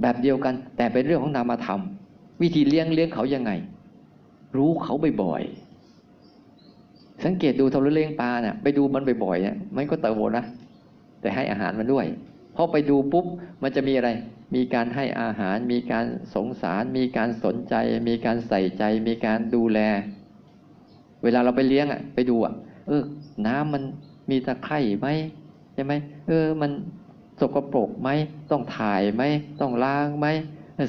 A: แบบเดียวกัน แต่เป็นเรื่องของนามธรรม วิธีเลี้ยงเลี้ยงเขายังไง รู้เขาบ่อยๆสังเกตดูทำเลี้ยงปลาเนี่ยไปดูมันบ่อยๆเนี่ยมันก็เติบโตนะแต่ให้อาหารมันด้วย พอไปดูปุ๊บมันจะมีอะไร มีการให้อาหาร มีการสงสาร มีการสนใจ มีการใส่ใจ มีการดูแล เวลาเราไปเลี้ยงอะ ไปดูอะ เออ น้ำมันมีตะไคร่ไหมใช่ไหมเออ มันสกปรกไหมต้องถ่ายไหมต้องล้างไหม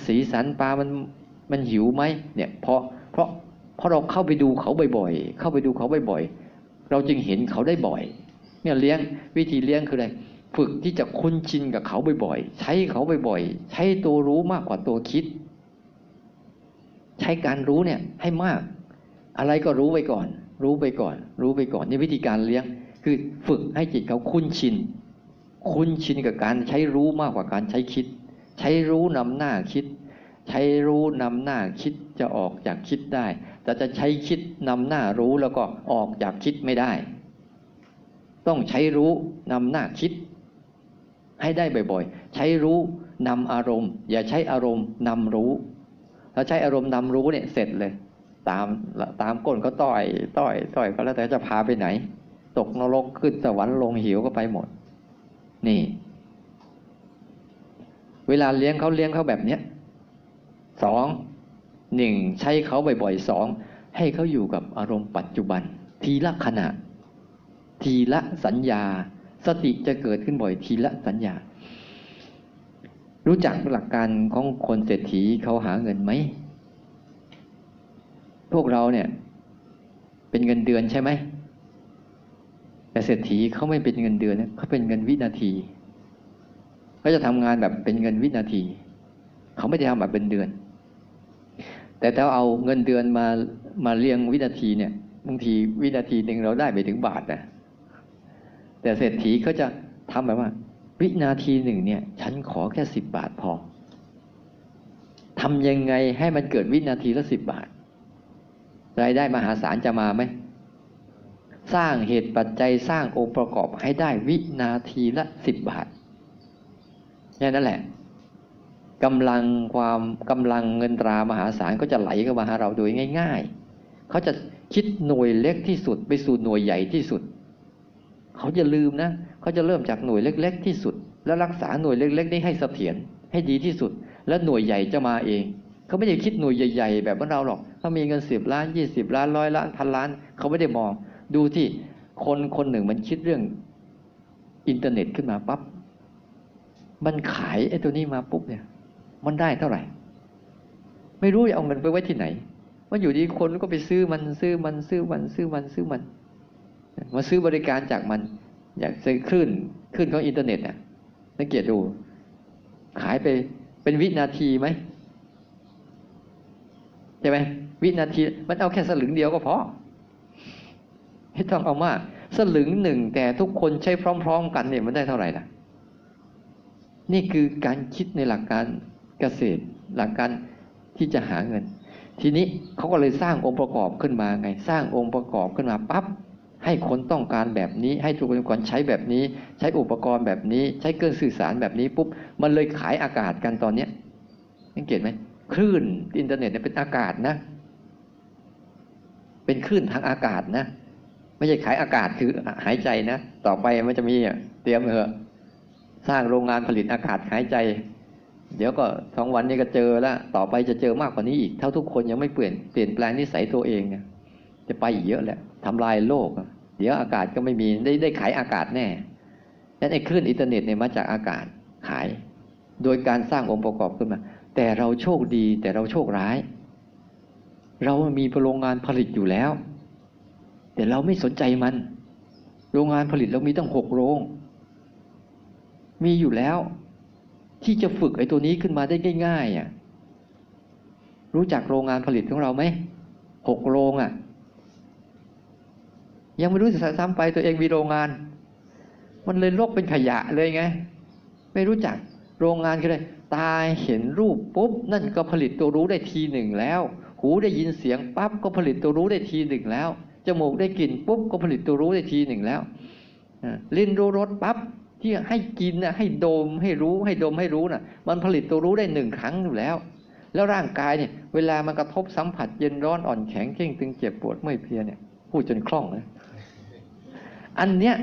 A: สีสันปลามันมันหิวไหมเนี่ยเพราะเพราะเพราะเราเข้าไปดูเขาบ่อยๆ เข้าไปดูเขาบ่อยๆ เราจึงเห็นเขาได้บ่อย เนี่ยเลี้ยงวิธีเลี้ยงคืออะไร ฝึกที่จะคุ้นชินกับเขาบ่อยๆ ใช้เขาบ่อยๆ ใช้ตัวรู้มากกว่าตัวคิด ใช้การรู้เนี่ยให้มาก อะไรก็รู้ไปก่อน รู้ไปก่อน รู้ไปก่อนนี่วิธีการเลี้ยง คือฝึกให้จิตเขาคุ้นชิน คุ้นชินกับการใช้รู้มากกว่าการใช้คิด ใช้รู้นำหน้าคิด ใช้รู้นำหน้าคิดจะออกจากคิดได้ แต่จะใช้คิดนำหน้ารู้แล้วก็ออกจากคิดไม่ได้ ต้องใช้รู้นำหน้าคิด ให้ได้บ่อยๆ ใช้รู้นำอารมณ์ อย่าใช้อารมณ์นำรู้ถ้าใช้อารมณ์นำรู้เนี่ยเสร็จเลย ตามตามก้นก็ต่อยต่อยต่อยก็แล้วแต่จะพาไปไหน ตกนรกขึ้นสวรรค์ลงหิวก็ไปหมด นี่ เวลาเลี้ยงเขาเลี้ยงเขาแบบเนี้ยสองหนึ่งใช้เขาบ่อยๆสองให้เขาอยู่กับอารมณ์ปัจจุบัน ทีละขณะ ทีละสัญญา สติจะเกิดขึ้นบ่อยทีละสัญญา รู้จักหลักการของคนเศรษฐีเขาหาเงินไหม พวกเราเนี่ย เป็นเงินเดือนใช่ไหม แต่เศรษฐีเขาไม่เป็นเงินเดือนนะเขาเป็นเงินวินาทีเขาจะทำงานแบบเป็นเงินวินาที เขาไม่ได้ทำแบบเป็นเดือน แต่ถ้าเอาเงินเดือนมามาเรียงวินาทีเนี่ยบางทีวินาทีหนึ่งเราได้ไปถึงบาทนะ แต่เศรษฐีเขาจะทำแบบว่า วินาทีหนึ่งเนี่ย ฉันขอแค่สิบบาทพอทำยังไงให้มันเกิดวินาทีละสิบบาท รายได้มหาศาลจะมาไหม สร้างเหตุปัจจัยสร้างองค์ประกอบให้ได้วินาทีละสิบบาทนี่นั่นแหละกำลังความกำลังเงินตรามหาศาลก็จะไหลเข้ามาหาเราโดยง่าย ๆ เขาจะคิดหน่วยเล็กที่สุดไปสู่หน่วยใหญ่ที่สุด เขาจะลืมนะเขาจะเริ่มจากหน่วยเล็ก ๆ ที่สุด แล้วรักษาหน่วยเล็ก ๆ นี้ให้เสถียรให้ดีที่สุด แล้วหน่วยใหญ่จะมาเองเขาไม่ได้คิดหน่วยใหญ่ ๆ แบบเราหรอกถ้ามีเงินสิบล้านยี่สิบล้านร้อยล้านพันล้านเขาไม่ได้มอง ดูที่คนคนหนึ่งมันคิดเรื่องอินเทอร์เน็ตขึ้นมาปั๊บมันขายไอ้ตัวนี้มาปุ๊บเนี่ย มันได้เท่าไหร่ ไม่รู้จะเอาเงินไปไว้ที่ไหน มันอยู่ดีคนก็ไปซื้อมันซื้อมันซื้อมันซื้อมันซื้อมัน มาซื้อบริการจากมัน อยากซื้อคลื่นคลื่นของอินเทอร์เน็ตน่ะสังเกตดู ขายไปเป็นวินาทีไหมใช่ไหมวินาทีมันเอาแค่สลึงเดียวก็พอไม่ต้องเอามากสลึงหนึ่งแต่ทุกคนใช้พร้อม ๆ กันเนี่ยมันได้เท่าไหร่ล่ะ นี่คือการคิดในหลักการเกษตร หลักการที่จะหาเงิน ทีนี้เขาก็เลยสร้างองค์ประกอบขึ้นมาไง สร้างองค์ประกอบขึ้นมาปั๊บ ให้คนต้องการแบบนี้ ให้ทุกคนใช้แบบนี้ ใช้อุปกรณ์แบบนี้ ใช้เครื่องสื่อสารแบบนี้ปุ๊บมันเลยขายอากาศกันตอนเนี้ยสังเกตไหมคลื่นอินเทอร์เน็ตเนี่ยเป็นอากาศนะ เป็นคลื่นทางอากาศนะ ไม่ใช่ขายอากาศคือหายใจนะ ต่อไปมันจะมีเตรียมเถอะสร้างโรงงานผลิตอากาศหายใจ เดี๋ยวก็สองวันนี้ก็เจอแล้ว ต่อไปจะเจอมากกว่านี้อีก เท่าทุกคนยังไม่เปลี่ยนเปลี่ยนแปลงนิสัยตัวเองเนี่ยจะไปอีกเยอะแหละทำลายโลก เดี๋ยวอากาศก็ไม่มีได้ได้ขายอากาศแน่นั้นไอ้คลื่นอินเทอร์เน็ตเนี่ยมาจากอากาศขาย โดยการสร้างองค์ประกอบขึ้นมา แต่เราโชคดีแต่เราโชคร้าย เรามีโรงงานผลิตอยู่แล้ว แต่เราไม่สนใจมัน โรงงานผลิตเรามีตั้งหกโรง มีอยู่แล้ว ที่จะฝึกไอ้ตัวนี้ขึ้นมาได้ง่ายๆอะรู้จักโรงงานผลิตของเราไหมหกโรงอะ ยังไม่รู้จะซ้ำไปตัวเองมีโรงงาน มันเลยโลกเป็นขยะเลยไง ไม่รู้จักโรงงานคืออะไรตาเห็นรูปปุ๊บนั่นก็ผลิตตัวรู้ได้ทีหนึ่งแล้ว หูได้ยินเสียงปั๊บก็ผลิตตัวรู้ได้ทีหนึ่งแล้วจมูกได้กลิ่นปุ๊บก็ผลิตตัวรู้ได้ทีหนึ่งแล้วลิ้นรู้รสปั๊บที่ให้กินนะให้ดมให้รู้ให้ดมให้รู้นะ่ะ มันผลิตตัวรู้ได้หนึ่งครั้งอยู่แล้ว แล้วร่างกายเนี่ย เวลามันกระทบสัมผัสเย็นร้อนอ่อนแข็งเข่งตึงเจ็บปวดเมื่อยเพลียเนี่ยพูดจนคล่องเลย อันเนี้ย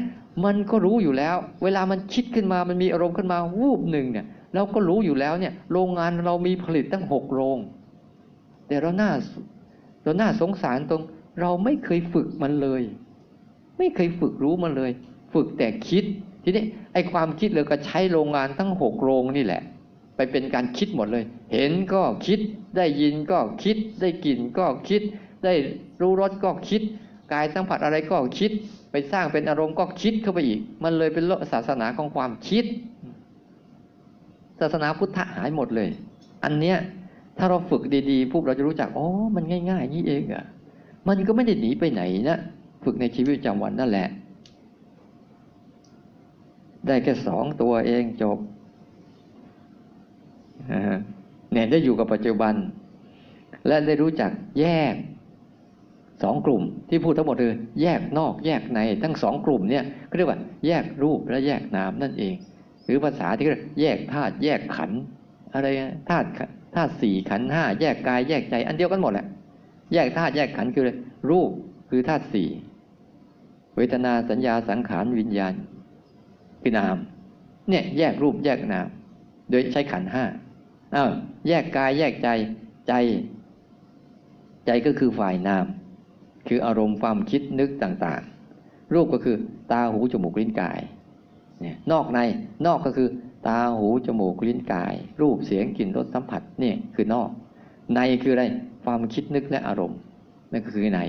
A: มันก็รู้อยู่แล้ว เวลามันคิดขึ้นมามันมีอารมณ์ขึ้นมาวูบหนึ่งเนี่ยเราก็รู้อยู่แล้วเนี่ย โรงงานเรามีผลิตตั้งหกโรง แต่เราหน้าเราหน้าสงสารตรง เราไม่เคยฝึกมันเลย ไม่เคยฝึกรู้มันเลย ฝึกแต่คิด ทีนี้ไอ้ความคิดเลยก็ใช้โรงงานทั้งหกโรงนี่แหละ ไปเป็นการคิดหมดเลย เห็นก็คิด ได้ยินก็คิด ได้กลิ่นก็คิด ได้รู้รสก็คิด กายสัมผัสอะไรก็คิด ไปสร้างเป็นอารมณ์ก็คิดเข้าไปอีก มันเลยเป็นโลกศาสนาของความคิด ศาสนาพุทธะหายหมดเลย อันเนี้ยถ้าเราฝึกดีๆปุ๊บเราจะรู้จักอ๋อมันง่ายๆนี่เองอะ่ะ มันก็ไม่ได้หนีไปไหนนะฝึกในชีวิตประจำวันนั่นแหละ ได้แค่สองตัวเองจบเนี่ยได้อยู่กับปัจจุบัน และได้รู้จักแยก สองกลุ่มที่พูดทั้งหมดคือแยกนอกแยกในทั้งสองกลุ่มเนี่ยก็เรียกว่า แยกรูปและแยกนามนั่นเอง หรือภาษาที่เรียกแยกธาตุแยกขันอะไรธาตุธาตุสี่ขันห้าแยกกายแยกใจอันเดียวกันหมดแหละแยกธาตุแยกขันคือรรูปคือธาตุสี่เวทนาสัญญาสังขารวิญญาณคือนามเนี่ยแยกรูปแยกนาม โดยใช้ขันห้าอ้าวแยกกายแยกใจใจ ใจก็คือฝ่ายนาม คืออารมณ์ความคิดนึกต่างๆ รูปก็คือตาหูจมูกลิ้นกายเนี่ยนอกในนอกก็คือ ตาหูจมูกลิ้นกาย รูปเสียงกลิ่นรสสัมผัสเนี่ยคือนอก ในคืออะไรความคิดนึกและอารมณ์นั่นก็คือใน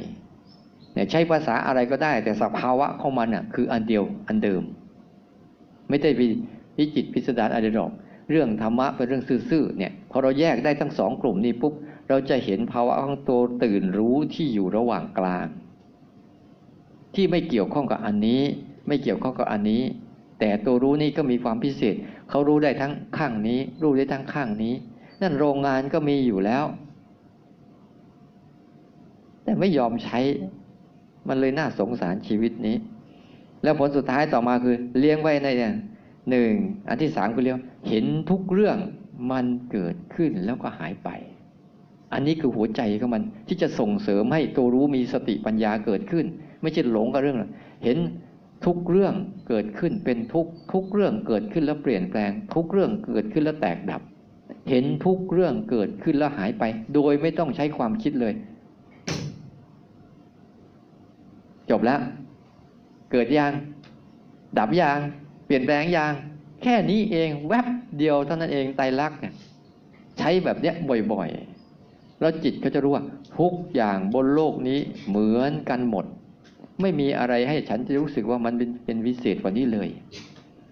A: เนี่ยใช้ภาษาอะไรก็ได้ แต่สภาวะของมันน่ะคืออันเดียวอันเดิม ไม่ได้วิจิตพิสดารอะไรหรอกเรื่องธรรมะเป็นเรื่องซื่อๆเนี่ยพอเราแยกได้ทั้งสองกลุ่มนี้ปุ๊บ เราจะเห็นภาวะของตัวตื่นรู้ที่อยู่ระหว่างกลาง ที่ไม่เกี่ยวข้องกับอันนี้ ไม่เกี่ยวข้องกับอันนี้ แต่ตัวรู้นี่ก็มีความพิเศษ เขารู้ได้ทั้งข้างนี้ รู้ได้ทั้งข้างนี้ นั่นโรงงานก็มีอยู่แล้ว แต่ไม่ยอมใช้ มันเลยน่าสงสารชีวิตนี้ แล้วผลสุดท้ายต่อมาคือ เลี้ยงไว้ในเนี่ยหนึ่งอันที่สามคือเรียกเห็นทุกเรื่องมันเกิดขึ้นแล้วก็หายไป อันนี้คือหัวใจของมันที่จะส่งเสริมให้ตัวรู้มีสติปัญญาเกิดขึ้น ไม่ใช่หลงกับเรื่องเห็นทุกเรื่องเกิดขึ้นเป็นทุกทุกเรื่องเกิดขึ้นแล้วเปลี่ยนแปลง ทุกเรื่องเกิดขึ้นแล้วแตกดับ เห็นทุกเรื่องเกิดขึ้นแล้วหายไป โดยไม่ต้องใช้ความคิดเลย จบแล้ว เกิดยาง ดับยาง เปลี่ยนแปลงยาง แค่นี้เองแวบเดียวเท่านั้นเองไตรลักษณ์ใช้แบบเนี้ยบ่อยๆ แล้วจิตก็จะรู้ว่าทุกอย่างบนโลกนี้เหมือนกันหมด ไม่มีอะไรให้ฉันจะรู้สึกว่ามันเป็นเป็นวิเศษกว่านี้เลย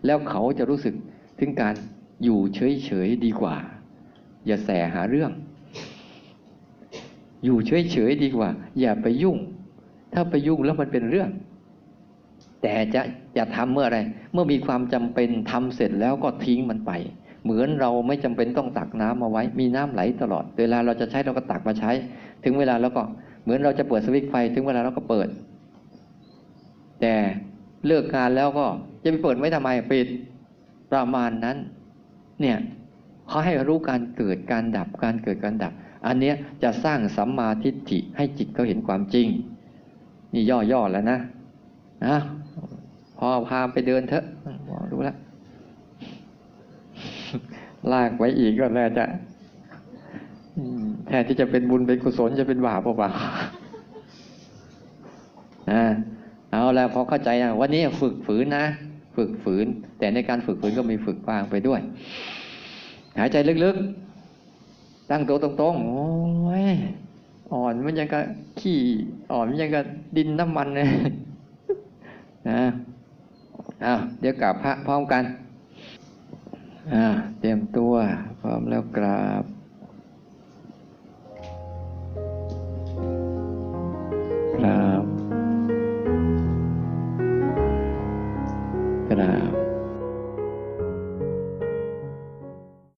A: แล้วเขาจะรู้สึกถึงการอยู่เฉยๆดีกว่า อย่าแสหาเรื่อง อยู่เฉยๆดีกว่า อย่าไปยุ่ง ถ้าไปยุ่งแล้วมันเป็นเรื่อง แต่จะจะทำเมื่อไร เมื่อมีความจำเป็นทำเสร็จแล้วก็ทิ้งมันไป เหมือนเราไม่จำเป็นต้องตักน้ำมาไว้ มีน้ำไหลตลอด เวลาเราจะใช้เราก็ตักมาใช้ ถึงเวลาแล้วก็เหมือนเราจะเปิดสวิตช์ไฟ ถึงเวลาเราก็เปิด แต่เลิกงานแล้วก็จะไปเปิดไว้ทำไมปิดประมาณนั้น เนี่ยเขาให้รู้การเกิดการดับการเกิดการดับ อันเนี้ยจะสร้างสัมมาทิฏฐิให้จิตเขาเห็นความจริง นี่ย่อๆแล้วนะนะพอพาไปเดินเถอะรู้แล้ว ลากไว้อีกก็น่าจะแทนที่จะเป็นบุญเป็นกุศลจะเป็นบาปเปล่านะเอาแล้วพอเข้าใจนะวันนี้ฝึกฝืนนะ ฝึกฝืน แต่ในการฝึกฝืนก็มีฝึกวางไปด้วย หายใจลึกๆ ตั้งตัวตรงๆ โอ้ยอ่อนมันยังกับขี้อ่อนมันยังกับดินน้ำมันเลยนะอ้าวเดี๋ยวกราบพระพร้อมกัน เตรียมตัวพร้อมแล้วกราบ กราบ กราบ